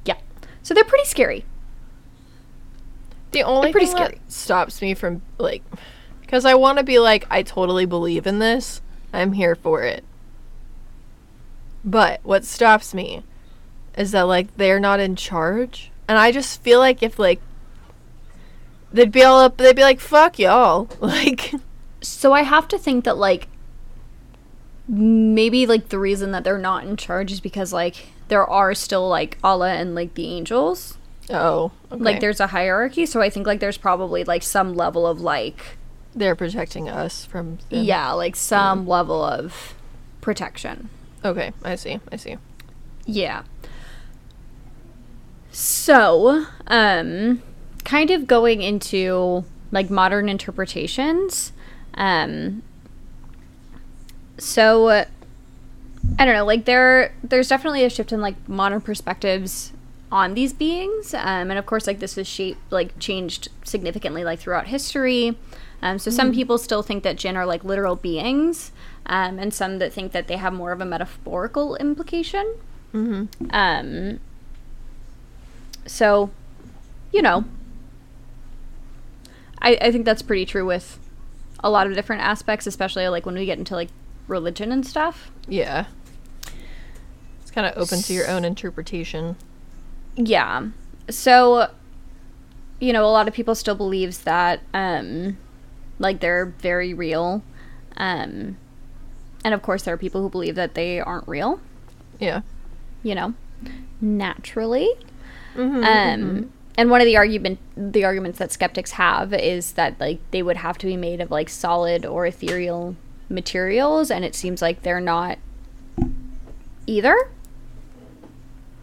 Yeah. So they're pretty scary. The only pretty thing scary. that stops me from like, because I want to be like, I totally believe in this. I'm here for it. But what stops me is that like they're not in charge, and I just feel like if like they'd be all up, they'd be like, "Fuck y'all," <laughs> like. So I have to think that, like, maybe, like, the reason that they're not in charge is because, like, there are still, like, Allah and, like, the angels. Oh, okay. Like, there's a hierarchy. So I think, like, there's probably, like, some level of, like, they're protecting us from. them. yeah, like, some level of protection. Okay, I see. I see. Yeah. So, um, kind of going into like modern interpretations. Um, so, uh, I don't know. Like there, there's definitely a shift in like modern perspectives on these beings, um, and of course, like this has shaped, like changed significantly, like throughout history. Um, so some people still think that jinn are like literal beings, um, and some that think that they have more of a metaphorical implication. Mm-hmm. Um, so, you know, I, I think that's pretty true with a lot of different aspects, especially like when we get into like religion and stuff. Yeah. It's kind of open to your own interpretation. Yeah. So, you know, a lot of people still believes that um like they're very real. Um and of course there are people who believe that they aren't real, Yeah. you know, naturally. Mm-hmm. Um and one of the argument the arguments that skeptics have is that like they would have to be made of like solid or ethereal materials and it seems like they're not either.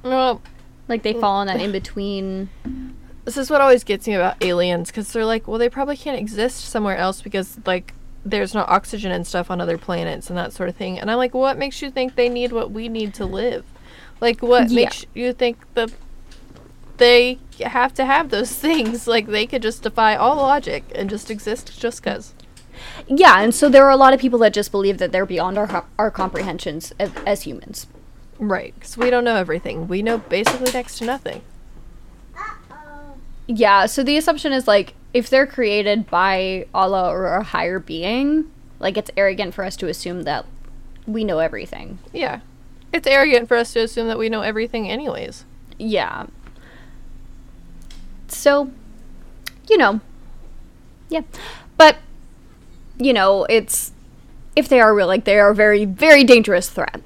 Well, Like they fall in that <laughs> in between this is what always gets me about aliens because they're like, well, they probably can't exist somewhere else because like there's no oxygen and stuff on other planets and that sort of thing. And I'm like, what makes you think they need what we need to live? Like, what Yeah. makes you think that they have to have those <laughs> things? Like, they could just defy all logic and just exist just because. Yeah, and so there are a lot of people that just believe that they're beyond our our comprehensions as, as humans. Right, because we don't know everything. We know basically next to nothing. Yeah, so the assumption is like if they're created by Allah or a higher being, like it's arrogant for us to assume that we know everything. Yeah. It's arrogant for us to assume that we know everything, anyways. Yeah. So, you know, yeah, but you know, it's if they are real, like they are a very, very dangerous threat.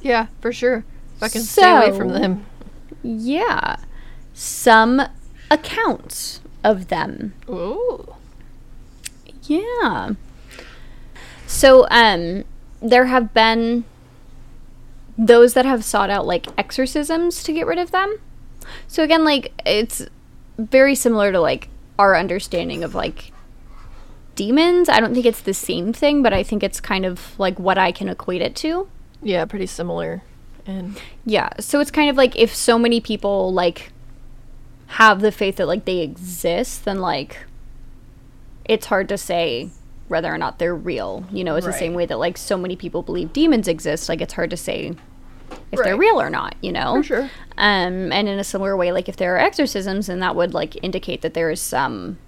Yeah, for sure. Fucking stay away from them. Yeah, some accounts of them Ooh. Yeah. So, um, there have been those that have sought out like exorcisms to get rid of them. So again, like it's very similar to like our understanding of like demons. I don't think it's the same thing, but I think it's kind of like what I can equate it to. Yeah, pretty similar. And Yeah. So it's kind of like if so many people like have the faith that like they exist, then like it's hard to say whether or not they're real. You know, it's the same way that like so many people believe demons exist. Like it's hard to say if they're real or not. You know. For sure. Um, and in a similar way, like if there are exorcisms, then that would like indicate that there is some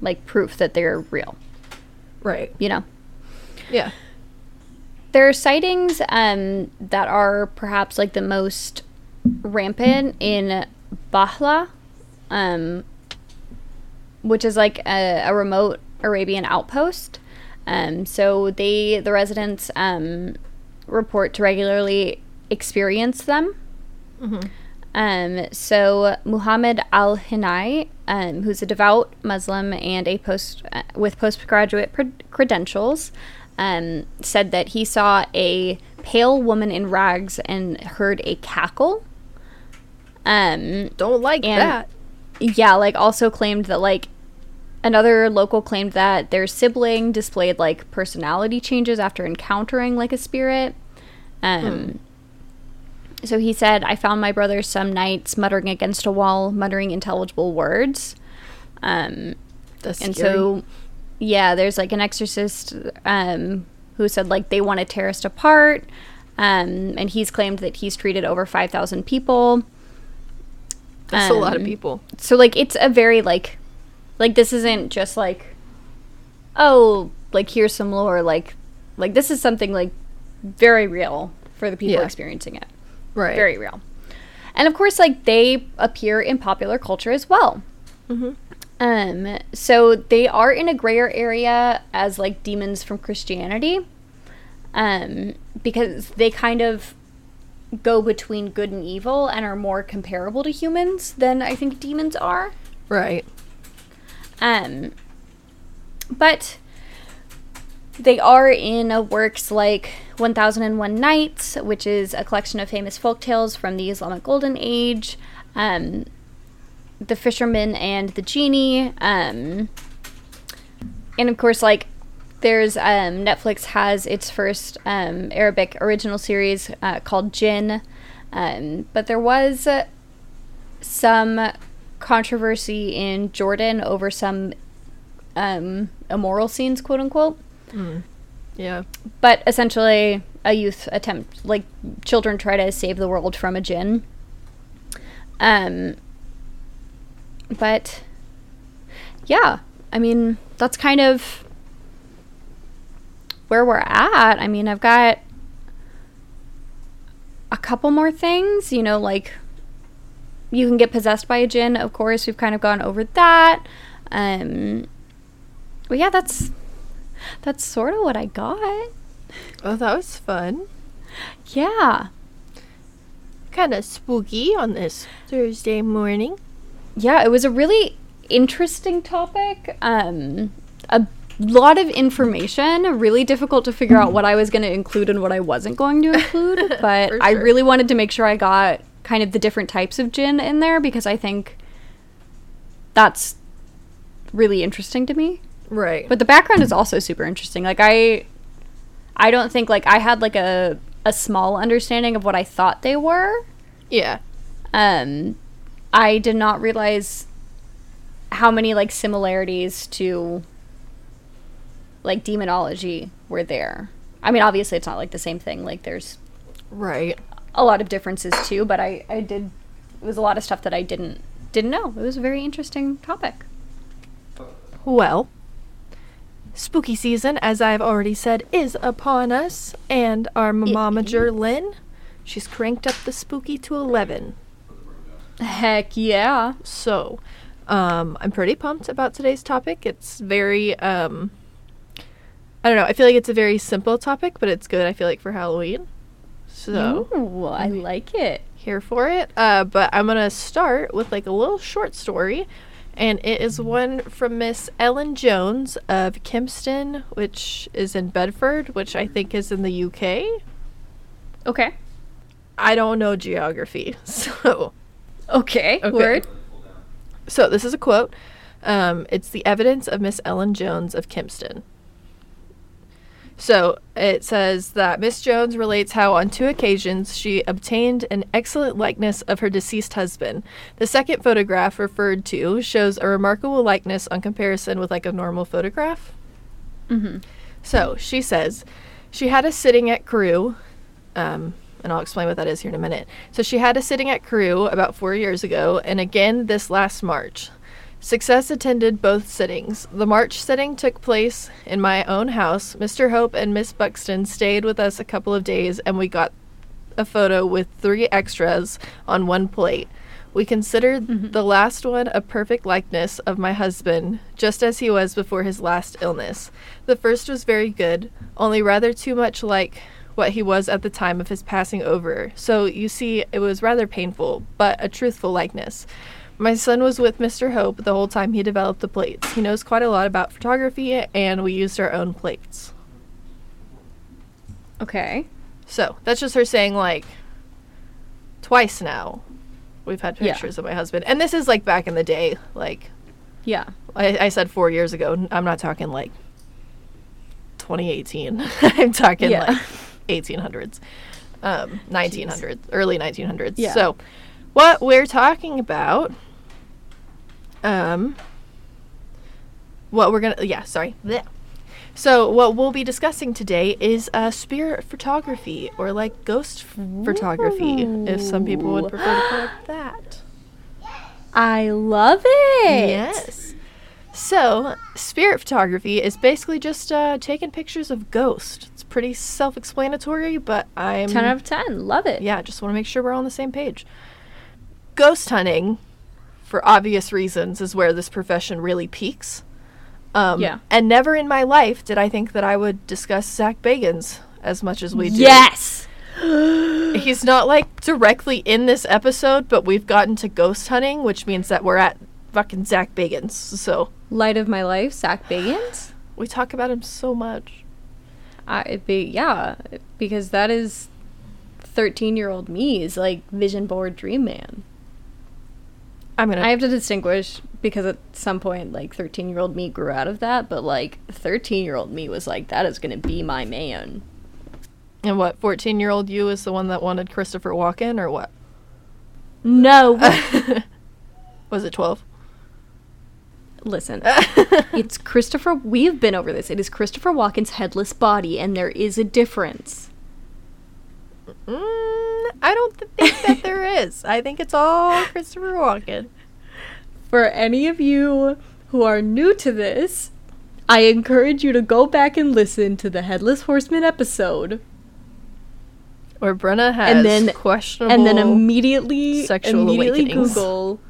like proof that they're real. right. You know. Yeah. There are sightings um, that are perhaps like the most rampant in Bahla, um, which is like a, a remote Arabian outpost. Um, so they, the residents, um, report to regularly experience them. Um, so Muhammad Al Hinai, um, who's a devout Muslim and a post uh, with postgraduate pr- credentials, um, said that he saw a pale woman in rags and heard a cackle. Um, Don't like that. yeah, like also claimed that like another local claimed that their sibling displayed like personality changes after encountering like a spirit. Um so he said, I found my brother some nights muttering against a wall, muttering intelligible words. Um That's and scary. so yeah, there's like an exorcist um who said like they want to tear us apart. Um and he's claimed that he's treated over 5,000 people that's a lot of um, people. so like it's a very like like this isn't just like oh like here's some lore like like this is something like very real for the people Yeah. experiencing it Right. very real and of course like they appear in popular culture as well Mhm. um so they are in a grayer area as like demons from christianity um because they kind of go between good and evil and are more comparable to humans than i think demons are Right. Um, but they are in works like 1001 Nights, which is a collection of famous folk tales from the Islamic Golden Age, um, The Fisherman and the Genie, um, and of course, like, there's um, Netflix has its first um, Arabic original series uh, called Jinn, um, but there was some controversy in Jordan over some um, immoral scenes, quote unquote. Yeah. But essentially, a youth attempt, like children try to save the world from a jinn. Um, but yeah, I mean, that's kind of where we're at. I mean, I've got a couple more things, you know, like you can get possessed by a jinn, of course. We've kind of gone over that. Um, but yeah, that's that's sort of what I got. Oh, that was fun. Yeah. Kind of spooky on this Thursday morning. Yeah, it was a really interesting topic. Um, a lot of information, really difficult to figure out what I was going to include and what I wasn't going to include, <laughs> but For I really wanted to make sure I got kind of the different types of jinn in there because I think that's really interesting to me. Right. But the background is also super interesting. Like I I don't think like I had like a a small understanding of what I thought they were. yeah. Um I did not realize how many like similarities to like demonology were there. I mean, obviously it's not like the same thing. Like there's Right. A lot of differences too, but I I did it was a lot of stuff that I didn't didn't know. It was a very interesting topic. Well, spooky season, as I've already said, is upon us, and our momager Lynn, she's cranked up the spooky to eleven. Heck yeah. So, um, I'm pretty pumped about today's topic. It's very, um, I don't know. I feel like it's a very simple topic, but it's good. I feel like for Halloween. So Ooh, I like it. here for it. Uh, but I'm gonna start with like a little short story, and it is one from Miss Ellen Jones of Kempston, which is in Bedford, which I think is in the UK. Okay. I don't know geography, <laughs> so Okay. Okay. Word. so this is a quote. Um, it's the evidence of Miss Ellen Jones of Kempston. So it says that Miss Jones relates how on two occasions she obtained an excellent likeness of her deceased husband. The second photograph referred to shows a remarkable likeness on comparison with like a normal photograph. Mm-hmm. So she says she had a sitting at Crewe, um, and I'll explain what that is here in a minute. So she had a sitting at Crewe about four years ago, and again this last March. Success attended both sittings. The March sitting took place in my own house. Mr. Hope and Miss Buxton stayed with us a couple of days, and we got a photo with three extras on one plate. We considered mm-hmm. the last one a perfect likeness of my husband, just as he was before his last illness. The first was very good, only rather too much like what he was at the time of his passing over. So you see, it was rather painful, but a truthful likeness. My son was with Mr. Hope the whole time he developed the plates. He knows quite a lot about photography, and we used our own plates. Okay. So that's just her saying like twice now we've had Yeah. pictures of my husband, and this is like back in the day. Like Yeah. I, I said four years ago. n- I'm not talking like 2018. <laughs> I'm talking Yeah. like 1800s, um, 1900s, early 1900s. Yeah. So what we're talking about, um, what we're gonna yeah sorry. Blech. So what we'll be discussing today is uh, spirit photography or like ghost f- photography, if some people would prefer to call it that. I love it. Yes. So, spirit photography is basically just uh, taking pictures of ghosts. It's pretty self explanatory, but I'm. 10 out of 10. Love it. yeah, just want to make sure we're on the same page. Ghost hunting, for obvious reasons, is where this profession really peaks. Um, Yeah. And never in my life did I think that I would discuss Zach Bagans as much as we do. Yes. <gasps> He's not like directly in this episode, but we've gotten to ghost hunting, which means that we're at fucking Zach Bagans. So Light of my life, Zach Bagans. <gasps> we talk about him so much. I it'd be yeah, because that is 13-year-old me is like vision board dream man. I'm gonna. I have to distinguish because at some point like 13-year-old me grew out of that, but like 13-year-old me was like that is going to be my man. and what? Fourteen year old you is the one that wanted Christopher Walken, or what? No. <laughs> Was it twelve? Listen. <laughs> it's Christopher we've been over this. It is Christopher Walken's headless body and there is a difference. Mm, I don't th- think that there <laughs> is. I think it's all Christopher Walken. For any of you who are new to this, I encourage you to go back and listen to the Headless Horseman episode. Where Brenna has And then- questionable. and then immediately sexual immediately awakenings. Google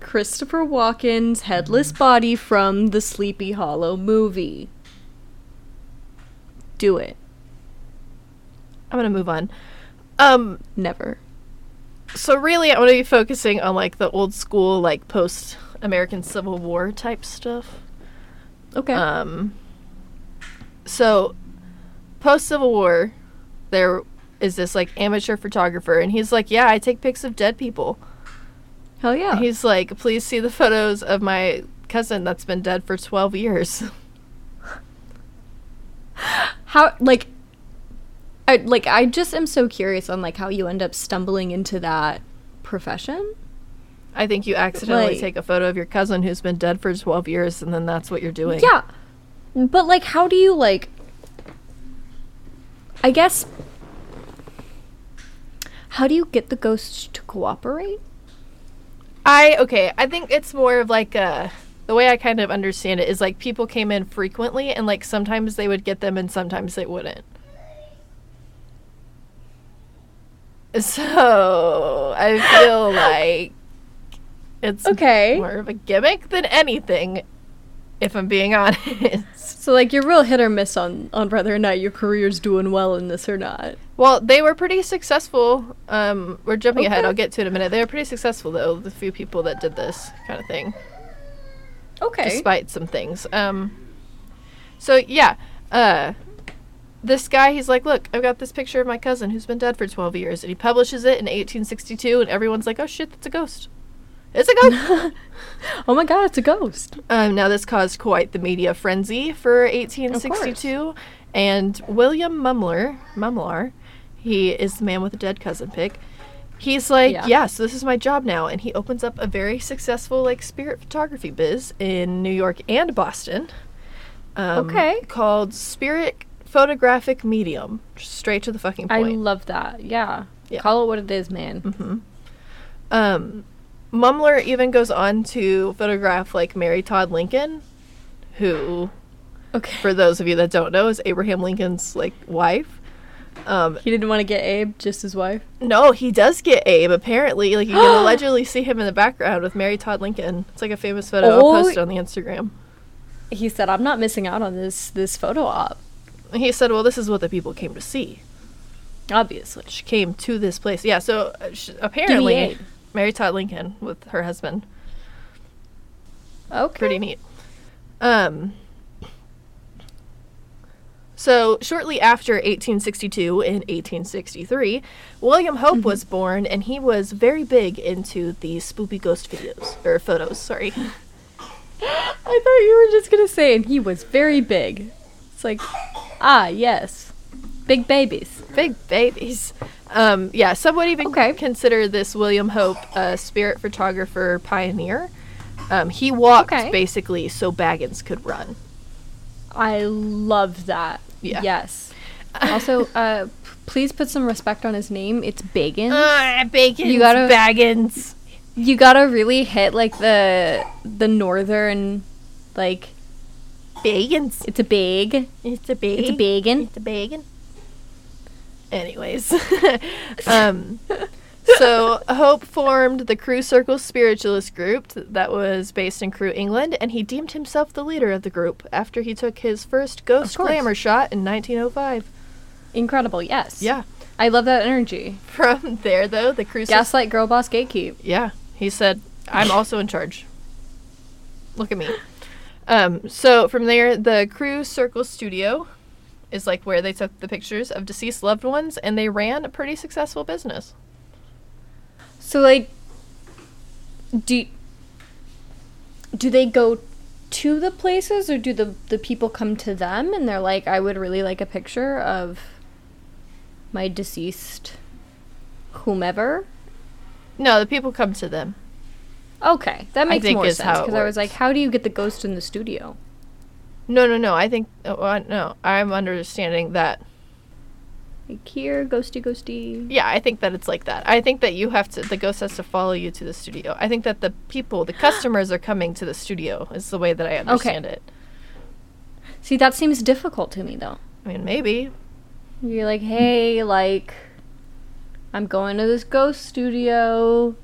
Christopher Walken's headless body from the Sleepy Hollow movie. Do it. I'm gonna move on. Um, Never. so really, I want to be focusing on like the old school, like post American Civil War type stuff. Okay. Um, so post Civil War, there is this like amateur photographer, and he's like, "Yeah, I take pics of dead people." Hell yeah. He's like, "Please see the photos of my cousin that's been dead for 12 years." how like I like I just am so curious on like how you end up stumbling into that profession. I think you accidentally Like- take a photo of your cousin who's been dead for 12 years, and then that's what you're doing. Yeah. But like how do you like I guess how do you get the ghosts to cooperate? I okay. I think it's more of like a the way I kind of understand it is like people came in frequently, and like sometimes they would get them, and sometimes they wouldn't. So I feel like it's Okay. more of a gimmick than anything, if I'm being <laughs> honest. So like you're real hit or miss on on whether or not your career's doing well in this or not. Well, they were pretty successful. Um, we're jumping ahead. I'll get to it in a minute. They were pretty successful though. The few people that did this kind of thing. Okay. despite some things. Um, so yeah, uh, this guy, he's like, look, I've got this picture of my cousin who's been dead for 12 years, and he publishes it in 1862, and everyone's like, oh shit, that's a ghost. It's a ghost. <laughs> oh my god, it's a ghost. um, now this caused quite the media frenzy for 1862, and William Mumler, Mumlar, he is the man with the dead cousin pic. He's like, Yeah. yeah. so this is my job now, and he opens up a very successful like spirit photography biz in New York and Boston. Um, Okay. Called Spirit Photographic Medium. Straight to the fucking point. I love that. Yeah. Yeah. Call it what it is, man. Mm-hmm. Um, Mumler even goes on to photograph like Mary Todd Lincoln, who, Okay. for those of you that don't know, is Abraham Lincoln's like wife. Um, he didn't want to get Abe, just his wife. no, he does get Abe. Apparently, like you can <gasps> allegedly see him in the background with Mary Todd Lincoln. It's like a famous photo. Oh. I'll post it on the Instagram. He said, "I'm not missing out on this this photo op." And he said, "Well, this is what the people came to see. Obviously. She came to this place. Yeah. So uh, sh- apparently. Mary Todd Lincoln with her husband. Okay. pretty neat. Um, so shortly after 1862 in 1863, William Hope was born, and he was very big into the spoopy ghost videos or photos. Sorry. <laughs> I thought you were just gonna say, and he was very big. It's like, ah, yes, big babies. Big babies. Um, yeah, some would even Okay. consider this William Hope a spirit photographer pioneer. Um, he walked Okay. basically so Baggins could run. I love that. Yeah. Yes. <laughs> Also, uh, p- please put some respect on his name. It's Bacon. Ah, Baggins, You gotta- Baggins. you gotta really hit like the the northern, like Baggins. it's a big. It's a big. It's a bacon. It's a bacon. Anyways, <laughs> um, so Hope formed the Crewe Circle Spiritualist group that was based in Crewe, England, and he deemed himself the leader of the group after he took his first ghost glamour shot in 1905. Incredible. Yes. Yeah. I love that energy. From there, though, the Crewe Circle. Gaslight girl boss gatekeep. Yeah, he said, "I'm also in charge." Look at me. Um, so from there, the Crewe Circle Studio is like where they took the pictures of deceased loved ones, and they ran a pretty successful business. So like, do do they go to the places, or do the the people come to them and they're like, I would really like a picture of my deceased whomever. No, the people come to them. Okay, that makes more sense because I was like, how do you get the ghost in the studio? No, no, no. I think uh, no. I'm understanding that Like here, ghosty, ghosty. Yeah, I think that it's like that. I think that you have to, the ghost has to follow you to the studio. I think that the people, the <gasps> customers are coming to the studio, is the way that I understand it. See, that seems difficult to me though. I mean, maybe. You're like, hey, like, I'm going to this ghost studio.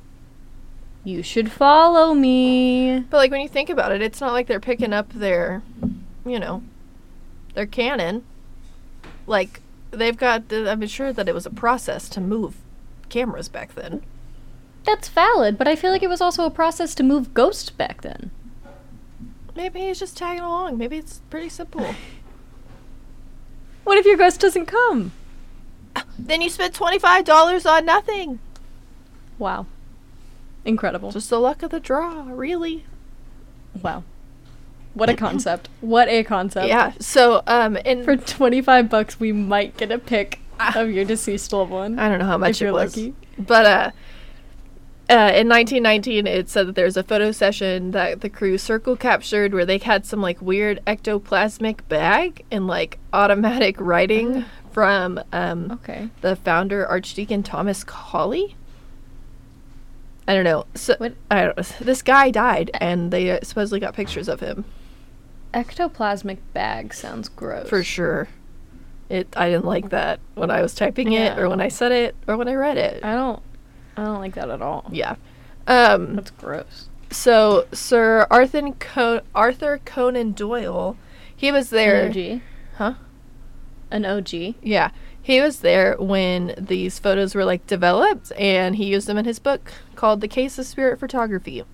You should follow me. But, like, when you think about it, it's not like they're picking up their, you know, their Canon. Like, they've got, the, I'm sure that it was a process to move cameras back then. That's valid, but I feel like it was also a process to move ghosts back then. Maybe he's just tagging along. Maybe it's pretty simple. <laughs> What if your ghost doesn't come? then you spent $25 on nothing. Wow. Incredible. Just the luck of the draw, really. wow. What a concept. What a concept. Yeah. So, um, in For 25 bucks, we might get a pic of your deceased loved one. I don't know how much if you're it was, lucky. but uh, uh, in 1919, it said that there's a photo session that the Crewe circle captured where they had some like weird ectoplasmic bag and like automatic writing from um, Okay. the founder Archdeacon Thomas Colley. I don't know. So What- I don't. This guy died, and they uh, supposedly got pictures of him Ectoplasmic bag sounds gross. for sure. It. I didn't like that when I was typing it, or when I said it, or when I read it. I don't. I don't like that at all. Yeah. Um. That's gross. So Sir Arthur Arthur Conan Doyle, he was there. An OG. Huh? An OG. Yeah, he was there when these photos were like developed, and he used them in his book called "The Case of Spirit Photography."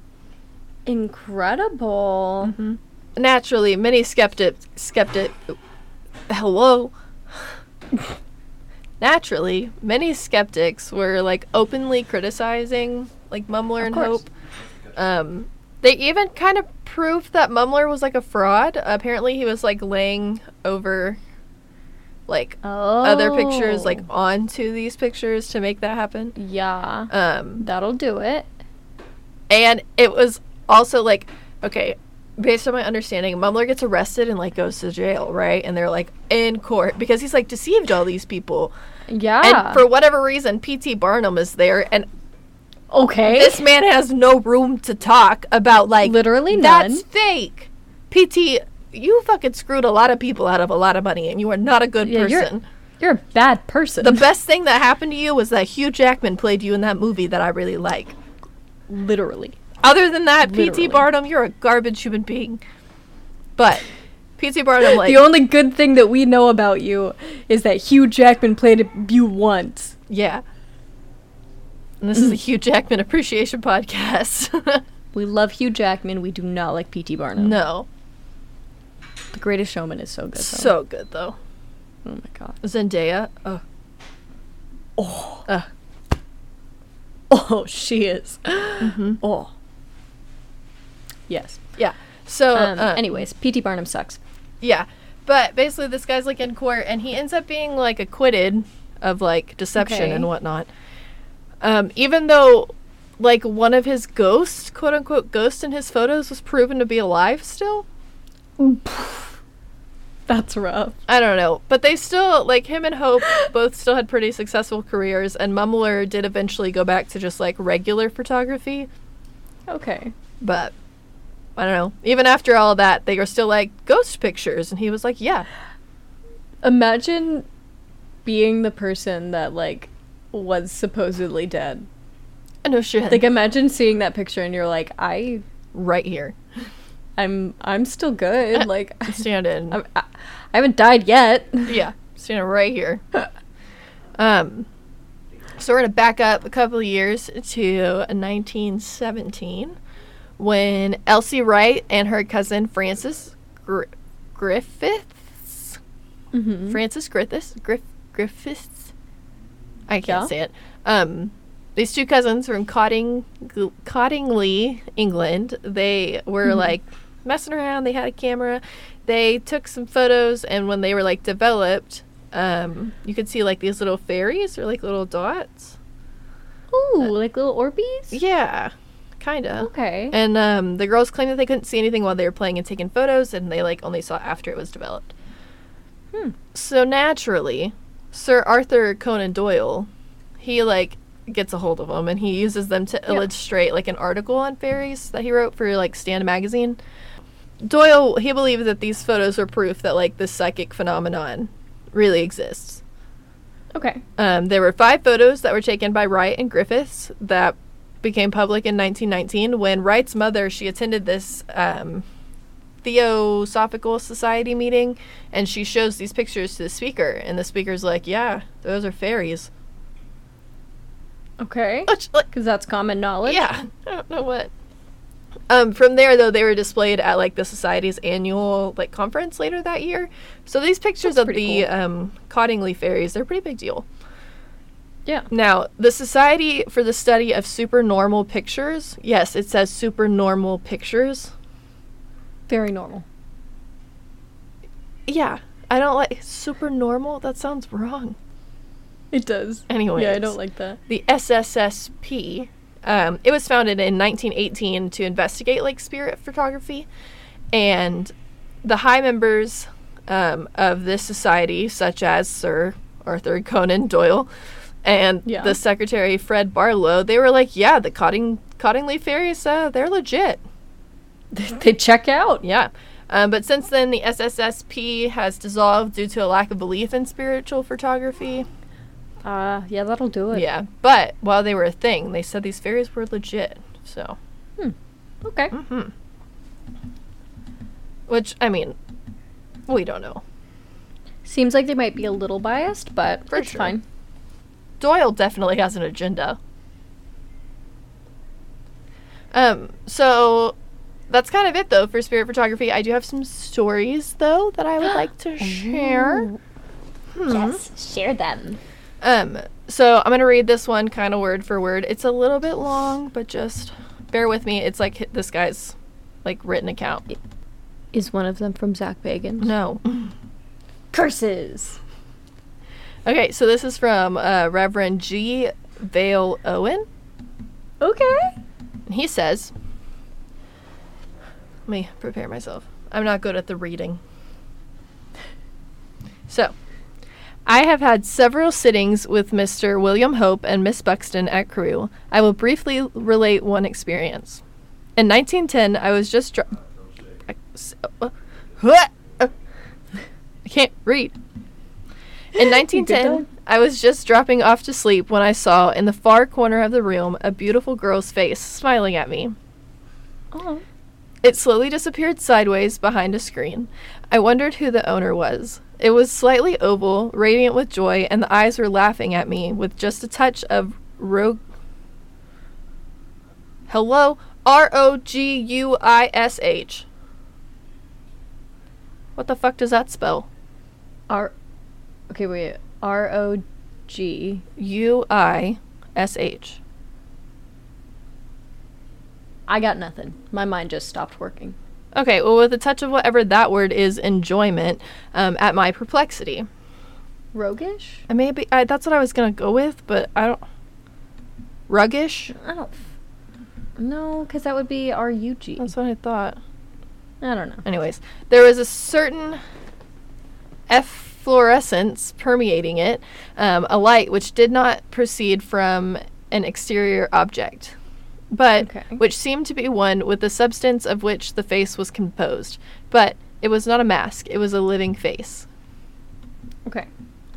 Incredible. Naturally, many skeptic skeptic. Hello. <laughs> Naturally, many skeptics were like openly criticizing like Mumler Of and course. Hope. Um, they even kind of proved that Mumler was like a fraud. Apparently, he was like laying over like Oh. other pictures like onto these pictures to make that happen. Yeah. Um, That'll do it. and it was also like okay, based on my understanding, Mumler gets arrested and like goes to jail, right? And they're like in court because he's like deceived all these people. Yeah. And for whatever reason, P.T. Barnum is there, and okay. this man has no room to talk about like Literally none. that's fake. P.T. You fucking screwed a lot of people out of a lot of money, and you are not a good Yeah, you're- person. You're a bad person. The best thing that happened to you was that Hugh Jackman played you in that movie that I really like. Literally. Other than that, P.T. Barnum, you're a garbage human being. But P.T. Barnum, like, the only good thing that we know about you is that Hugh Jackman played you once. yeah. And this is a mm. Hugh Jackman appreciation podcast. <laughs> We love Hugh Jackman. We do not like P.T. Barnum. no, The Greatest Showman is so good. Though. so good though. Oh my god. Zendaya, oh, Oh. uh, Oh, she is. Mm-hmm. Oh. Yes. yeah. So, Um, uh, anyways, P.T. Barnum sucks. yeah. But basically, this guy's like in court, and he ends up being like acquitted of like deception Okay. and whatnot. Um, even though, like, one of his ghosts, quote unquote, ghost in his photos was proven to be alive still. <sighs> That's rough. I don't know, but they still like him and Hope <gasps> both still had pretty successful careers, and Mumler did eventually go back to just like regular photography. Okay. But I don't know. Even after all that, they were still like ghost pictures, and he was like, "Yeah, Imagine being the person that like was supposedly dead. I know shit." Like imagine seeing that picture and you're like, I right here, I'm I'm still good. <laughs> Like standing. <laughs> I'm, I, I haven't died yet. <laughs> yeah, standing right here. um, so we're gonna back up a couple of years to 1917, when Elsie Wright and her cousin Frances Gr- Griffiths, Mm-hmm. Frances Griffiths, Griff Griffiths, I can't Yeah. say it. Um, these two cousins from Cotting, Cottingley, England. They were like messing around. They had a camera. They took some photos, and when they were like developed, um, you could see like these little fairies or like little dots. Ooh, like little Orbeez? Yeah, kind of. Okay. And um, the girls claimed that they couldn't see anything while they were playing and taking photos, and they like only saw after it was developed. Hmm. So naturally, Sir Arthur Conan Doyle, he like gets a hold of them and he uses them to Yeah. illustrate like an article on fairies that he wrote for like Strand magazine. Doyle, he believed that these photos were proof that like this psychic phenomenon really exists. Okay. Um, there were five photos that were taken by Wright and Griffiths that became public in 1919 when Wright's mother she attended this um, Theosophical Society meeting and she shows these pictures to the speaker and the speaker's like, "Yeah, those are fairies." Okay. <laughs> Like, Because that's common knowledge. yeah, I don't know what. Um, from there though, they were displayed at like the society's annual like conference later that year. So these pictures That's of the cool. um, Cottingley fairies, they're a pretty big deal. Yeah. Now, the Society for the Study of Supernormal Pictures, yes, it says supernormal pictures. Very normal. Yeah, I don't like supernormal. That sounds wrong. It does. Anyway. Yeah, I don't like that. The SSSP, um, it was founded in 1918 to investigate like spirit photography, and the high members um, of this society, such as Sir Arthur Conan Doyle and Yeah. the secretary Fred Barlow, they were like, "Yeah, the Cotting Cottingley fairies, uh, they're legit." <laughs> they check out. Yeah. Um, but since then, the SSSP has dissolved due to a lack of belief in spiritual photography. Uh, yeah, that'll do it. Yeah. But while they were a thing, they said these fairies were legit. So. Okay. hmm Which, I mean, we don't know. Seems like they might be a little biased, but For it's sure. fine. Doyle definitely has an agenda. Um, so that's kind of it though for spirit photography. I do have some stories though that I would <gasps> like to share. Hmm. Yes, share them. Um, so I'm gonna read this one kind of word for word. It's a little bit long, but just bear with me. It's like this guy's like written account. Is one of them from Zak Bagans? No. <laughs> Curses. Okay, so this is from uh, Reverend G. Vale Owen. Okay. And he says, let me prepare myself. I'm not good at the reading. So, I have had several sittings with Mr. William Hope and Miss Buxton at Crewe. I will briefly relate one experience. In 1910, I was just. Dro- I s- uh, uh, uh, <laughs> I can't read. In <laughs> 1910, I was just dropping off to sleep when I saw in the far corner of the room a beautiful girl's face smiling at me. Oh. It slowly disappeared sideways behind a screen. I wondered who the owner was. It was slightly oval, radiant with joy, and the eyes were laughing at me with just a touch of rogue. Hello? R O G U I S H. What the fuck does that spell? R. Okay, wait. R O G. U I S H. I got nothing. My mind just stopped working. Okay, well, with a touch of whatever that word is, enjoyment, um, at my perplexity. Roguish? And maybe I, that's what I was gonna go with, but I don't. Ruggish. I don't. No, because that would be R U G. That's what I thought. I don't know. Anyways, there was a certain efflorescence permeating it, um, a light which did not proceed from an exterior object, but Okay. which seemed to be one with the substance of which the face was composed. But it was not a mask; it was a living face. Okay.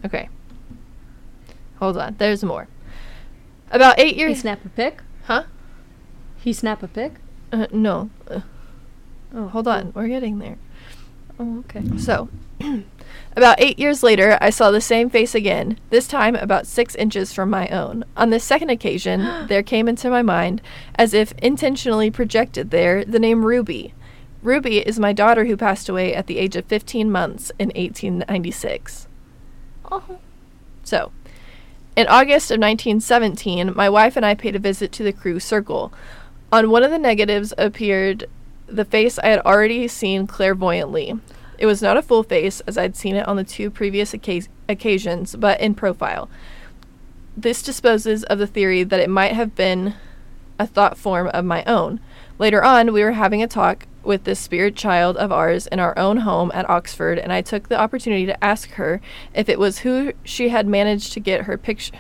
Okay. Hold on. There's more. About eight years. He snap a pic? huh? He snap a pic? Uh, no. Uh, Oh, hold on. We're getting there. Oh, okay. So, about eight years later, I saw the same face again, this time about six inches from my own. On this second occasion, <gasps> there came into my mind, as if intentionally projected there, the name Ruby. Ruby is my daughter who passed away at the age of 15 months in 1896. Oh. So, in August of 1917, my wife and I paid a visit to the Crewe circle. On one of the negatives appeared the face I had already seen clairvoyantly. It was not a full face, as I'd seen it on the two previous occa- occasions, but in profile. This disposes of the theory that it might have been a thought form of my own. Later on, we were having a talk with this spirit child of ours in our own home at Oxford, and I took the opportunity to ask her if it was who she had managed to get her picture.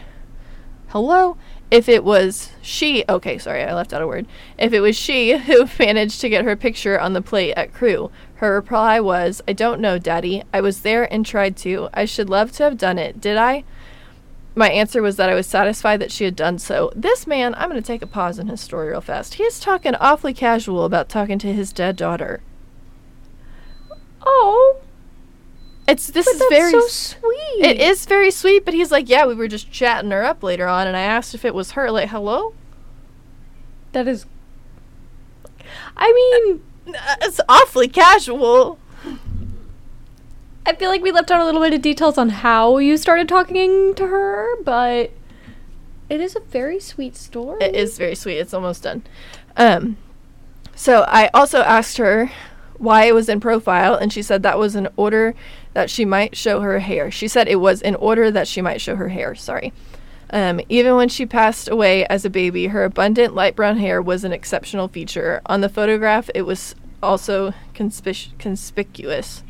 Hello? If it was she, okay, sorry, I left out a word. If it was she who <laughs> managed to get her picture on the plate at Crewe, her reply was, I don't know, Daddy. I was there and tried to. I should love to have done it. Did I? My answer was that I was satisfied that she had done so. This man, I'm going to take a pause in his story real fast. He is talking awfully casual about talking to his dead daughter. Oh, It's this but is very so sweet. It is very sweet, but he's like, yeah, we were just chatting her up later on, and I asked if it was her. Like, hello? That is. I mean, It's awfully casual. I feel like we left out a little bit of details on how you started talking to her, but it is a very sweet story. It is very sweet. It's almost done. Um, so I also asked her why it was in profile, and she said that was in order that she might show her hair. She said it was in order that she might show her hair. Sorry. Um, even when she passed away as a baby, her abundant light brown hair was an exceptional feature. On the photograph, it was also conspic- conspicuous.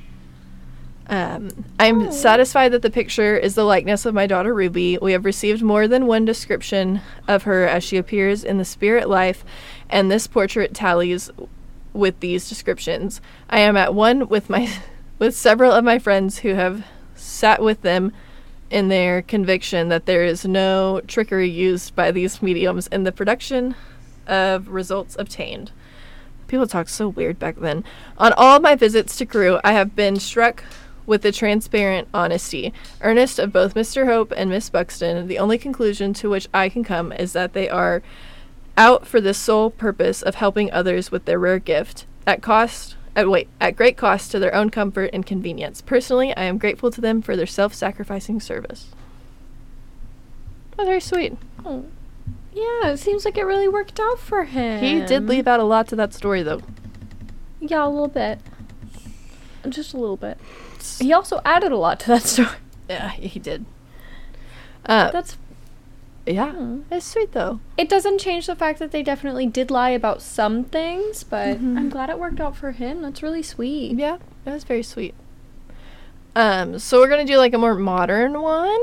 Um, I'm Oh. satisfied that the picture is the likeness of my daughter Ruby. We have received more than one description of her as she appears in the spirit life, and this portrait tallies with these descriptions. I am at one with my <laughs> with several of my friends who have sat with them in their conviction that there is no trickery used by these mediums in the production of results obtained. People talk so weird back then. On all my visits to Crewe, I have been struck with the transparent honesty, earnest of both Mr. Hope and Miss Buxton. The only conclusion to which I can come is that they are out for the sole purpose of helping others with their rare gift at cost at wait at great cost to their own comfort and convenience. Personally, I am grateful to them for their self-sacrificing service. Oh, very sweet. Oh. Yeah, it seems like it really worked out for him. He did leave out a lot to that story, though. Yeah, a little bit. Just a little bit. He also added a lot to that <laughs> story. Yeah, he did. Uh, That's yeah, Hmm. it's sweet though. it doesn't change the fact that they definitely did lie about some things, but Mhm. I'm glad it worked out for him. That's really sweet. Yeah, that was very sweet. Um, so we're gonna do like a more modern one.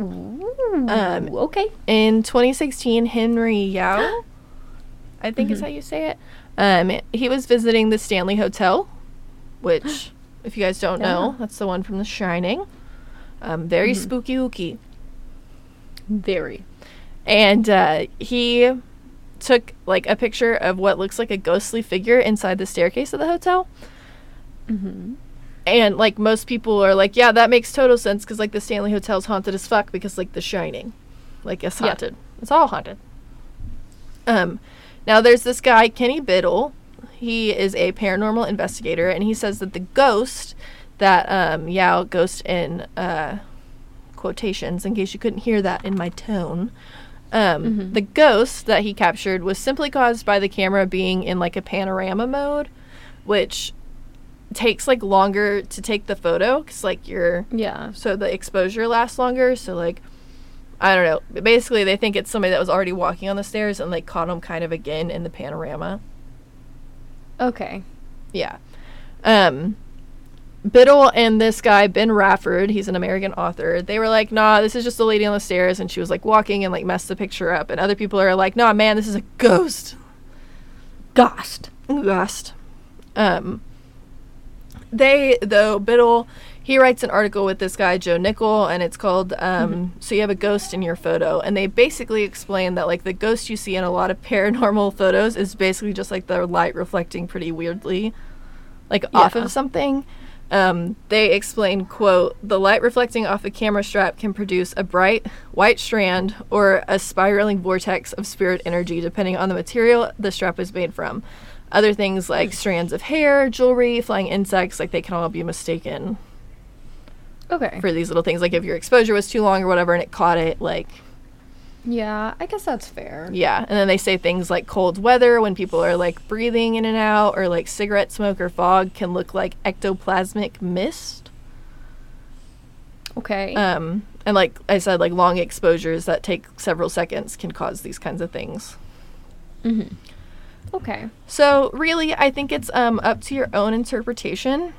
Ooh, Um, okay. In 2016, Henry Yao, <gasps> I think is Mhm. how you say it. Um, he was visiting the Stanley Hotel, which, <gasps> if you guys don't know, that's the one from The Shining. Um, very Mhm. spooky ooky. Very. And uh, he took like a picture of what looks like a ghostly figure inside the staircase of the hotel. Mm-hmm. And like most people are like, yeah, that makes total sense because like the Stanley Hotel's haunted as fuck because like The Shining, like it's Yeah. haunted. It's all haunted. Um, now there's this guy Kenny Biddle. He is a paranormal investigator, and he says that the ghost that um, Yao ghost in uh, quotations, in case you couldn't hear that in my tone. Um, Mhm. The ghost that he captured was simply caused by the camera being in like a panorama mode, which takes like longer to take the photo because like you're Yeah. so the exposure lasts longer. So like I don't know. But Basically, they think it's somebody that was already walking on the stairs and like caught him kind of again in the panorama. Okay. Yeah. Um Biddle and this guy Ben Radford, he's an American author. They were like, "Nah, this is just a lady on the stairs and she was like walking and like messed the picture up." And other people are like, "Nah, man, this is a ghost." Ghost. Ghost. Um they though Biddle he writes an article with this guy Joe Nickell and it's called um, so you have a ghost in your photo and they basically explain that like the ghost you see in a lot of <laughs> paranormal photos is basically just like the light reflecting pretty weirdly like off of something um, they explain quote the light reflecting off a camera strap can produce a bright white strand or a spiraling vortex of spirit energy depending on the material the strap is made from other things like strands of hair jewelry flying insects like they can all be mistaken Okay. for these little things like if your exposure was too long or whatever and it caught it like yeah, I guess that's fair. yeah and then they say things like cold weather when people are like breathing in and out or like cigarette smoke or fog can look like ectoplasmic mist Okay. um and like i said like long exposures that take several seconds can cause these kinds of things mm-hmm. Okay. So really, I think it's um up to your own interpretation.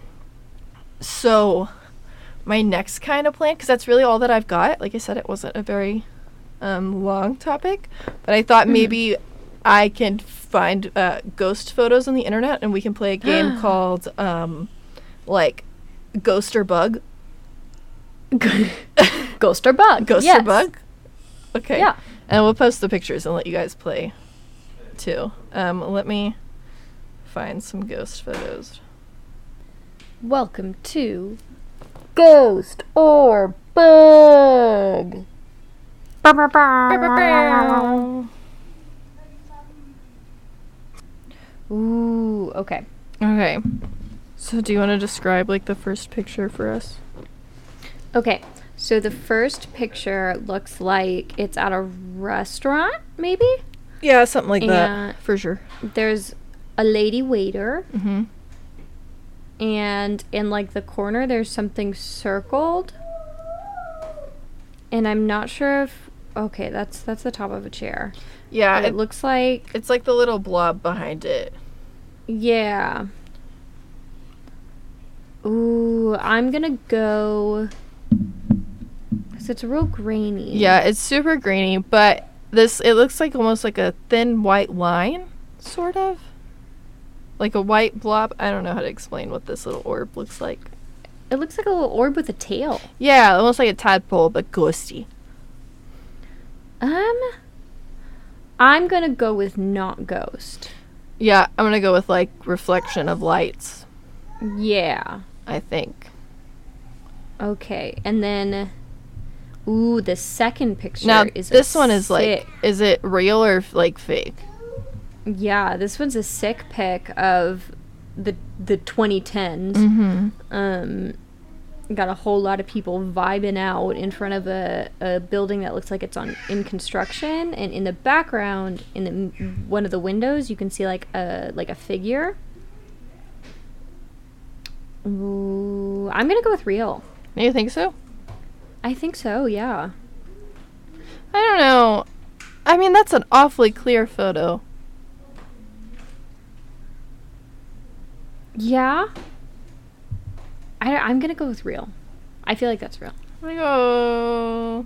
So, my next kind of plant, because that's really all that I've got. Like I said, it wasn't a very um, long topic, but I thought maybe I can find uh, ghost photos on the internet and we can play a game <gasps> called um, like Ghost or Bug. <laughs> Ghost or bug? Ghost yes. or Bug. Okay. Yeah. And we'll post the pictures and let you guys play too. Um, let me find some ghost photos. Welcome to Ghost or Bug. Ooh, okay. Okay. So do you want to describe like the first picture for us? Okay. So the first picture looks like it's at a restaurant, maybe? Yeah, something like Yeah. that for sure. There's a lady waiter, Mhm. and in like the corner, there's something circled. And I'm not sure if. Okay, that's that's the top of a chair. Yeah, it it, looks like it's like the little blob behind it. Yeah. Ooh, I'm gonna go. Cause it's real grainy. Yeah, it's super grainy, but this it looks like almost like a thin white line, sort of. Like a white blob. I don't know how to explain what this little orb looks like. It looks like a little orb with a tail. Yeah, almost like a tadpole, but ghosty. Um, I'm gonna go with not ghost. Yeah, I'm gonna go with like reflection of lights. Yeah. I think. Okay, and then. Ooh, the second picture now is a this one is like, is it real or like fake? Yeah, this one's a sick pic of the the 2010s. Mm-hmm. um got a whole lot of people vibing out in front of a, a building that looks like it's on in construction and in the background in the one of the windows you can see like a like a figure Ooh, i'm gonna go with real You think so? i think so yeah I don't know. I mean, that's an awfully clear photo. yeah I, i'm gonna go with real i feel like that's real I'm gonna go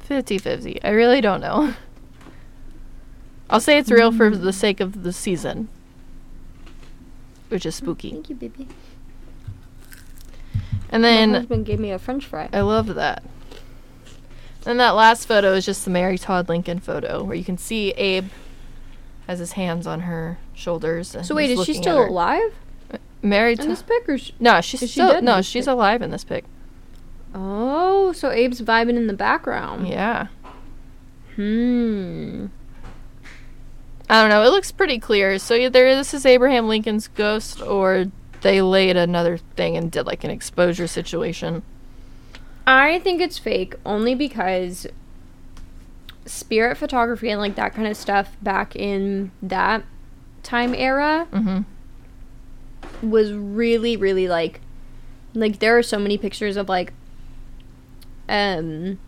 50 50. I really don't know. <laughs> I'll say it's real for the sake of the season, which is oh, spooky. thank you baby And my then husband gave me a french fry I love that. And that last photo is just the Mary Todd Lincoln photo where you can see Abe has his hands on her shoulders. and so wait he's is she looking at still her. alive Mary in Todd. this pic or sh- No, she's is she still dead in no, this she's pic? alive in this pic. Oh, so Abe's vibing in the background. Yeah. Hmm. I don't know. It looks pretty clear. So either this is Abraham Lincoln's ghost, or they laid another thing and did like an exposure situation. I think it's fake only because spirit photography and like that kind of stuff back in that time era Mm-hmm. Was really really like like there are so many pictures of like um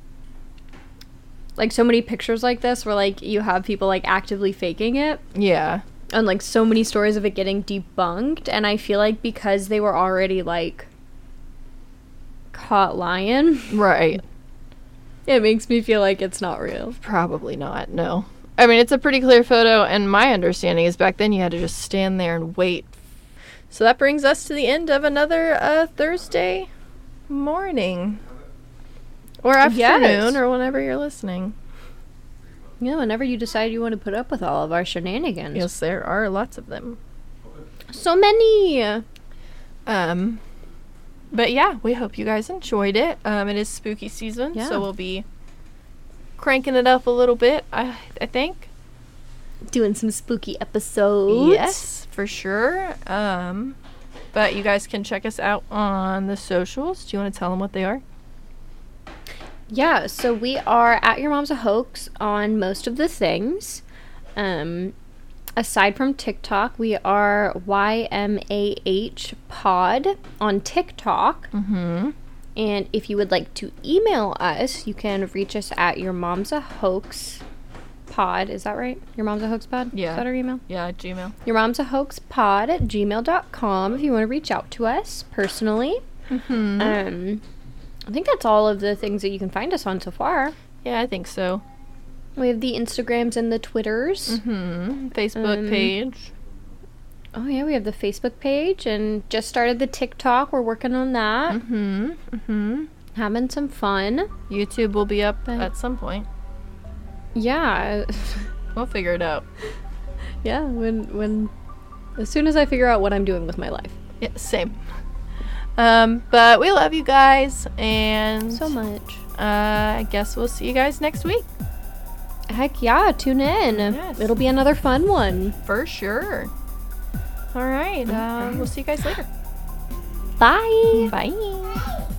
like so many pictures like this where like you have people like actively faking it Yeah. and like so many stories of it getting debunked and i feel like because they were already like caught lying Right. <laughs> it makes me feel like it's not real Probably not. No. I mean, it's a pretty clear photo, and my understanding is back then you had to just stand there and wait. So that brings us to the end of another uh, Thursday morning. Or afternoon, Yes. or whenever you're listening. yeah whenever you decide you want to put up with all of our shenanigans Yes, there are lots of them. so many Um, but yeah, we hope you guys enjoyed it. Um, it is spooky season, Yeah. so we'll be cranking it up a little bit. I I think. Doing some spooky episodes Yes, for sure. Um, but you guys can check us out on the socials. Do you want to tell them what they are? Yeah, so we are at Your Mom's a Hoax on most of the things. Um, aside from TikTok, we are YMAH Pod on TikTok. Mm-hmm. And if you would like to email us, you can reach us at Your Mom's a Hoax pod. Is that right? Your mom's a hoax pod? Yeah. Is that our email? Yeah, Gmail. Your mom's a hoax pod at gmail.com if you want to reach out to us personally. Mm-hmm. Um, I think that's all of the things that you can find us on so far. yeah, I think so. We have the Instagrams and the Twitters. Mm-hmm. Facebook Um, page. Oh, yeah, we have the Facebook page and just started the TikTok. We're working on that. Mm-hmm. Mm-hmm. Having some fun. YouTube will be up at some point. Yeah. <laughs> We'll figure it out. <laughs> yeah, when, when, as soon as I figure out what I'm doing with my life. Yeah, same. Um, but we love you guys, and So much. uh, I guess we'll see you guys next week Heck yeah, tune in. Yes. It'll be another fun one. for sure. All right. Uh, we'll see you guys later. Bye. Bye.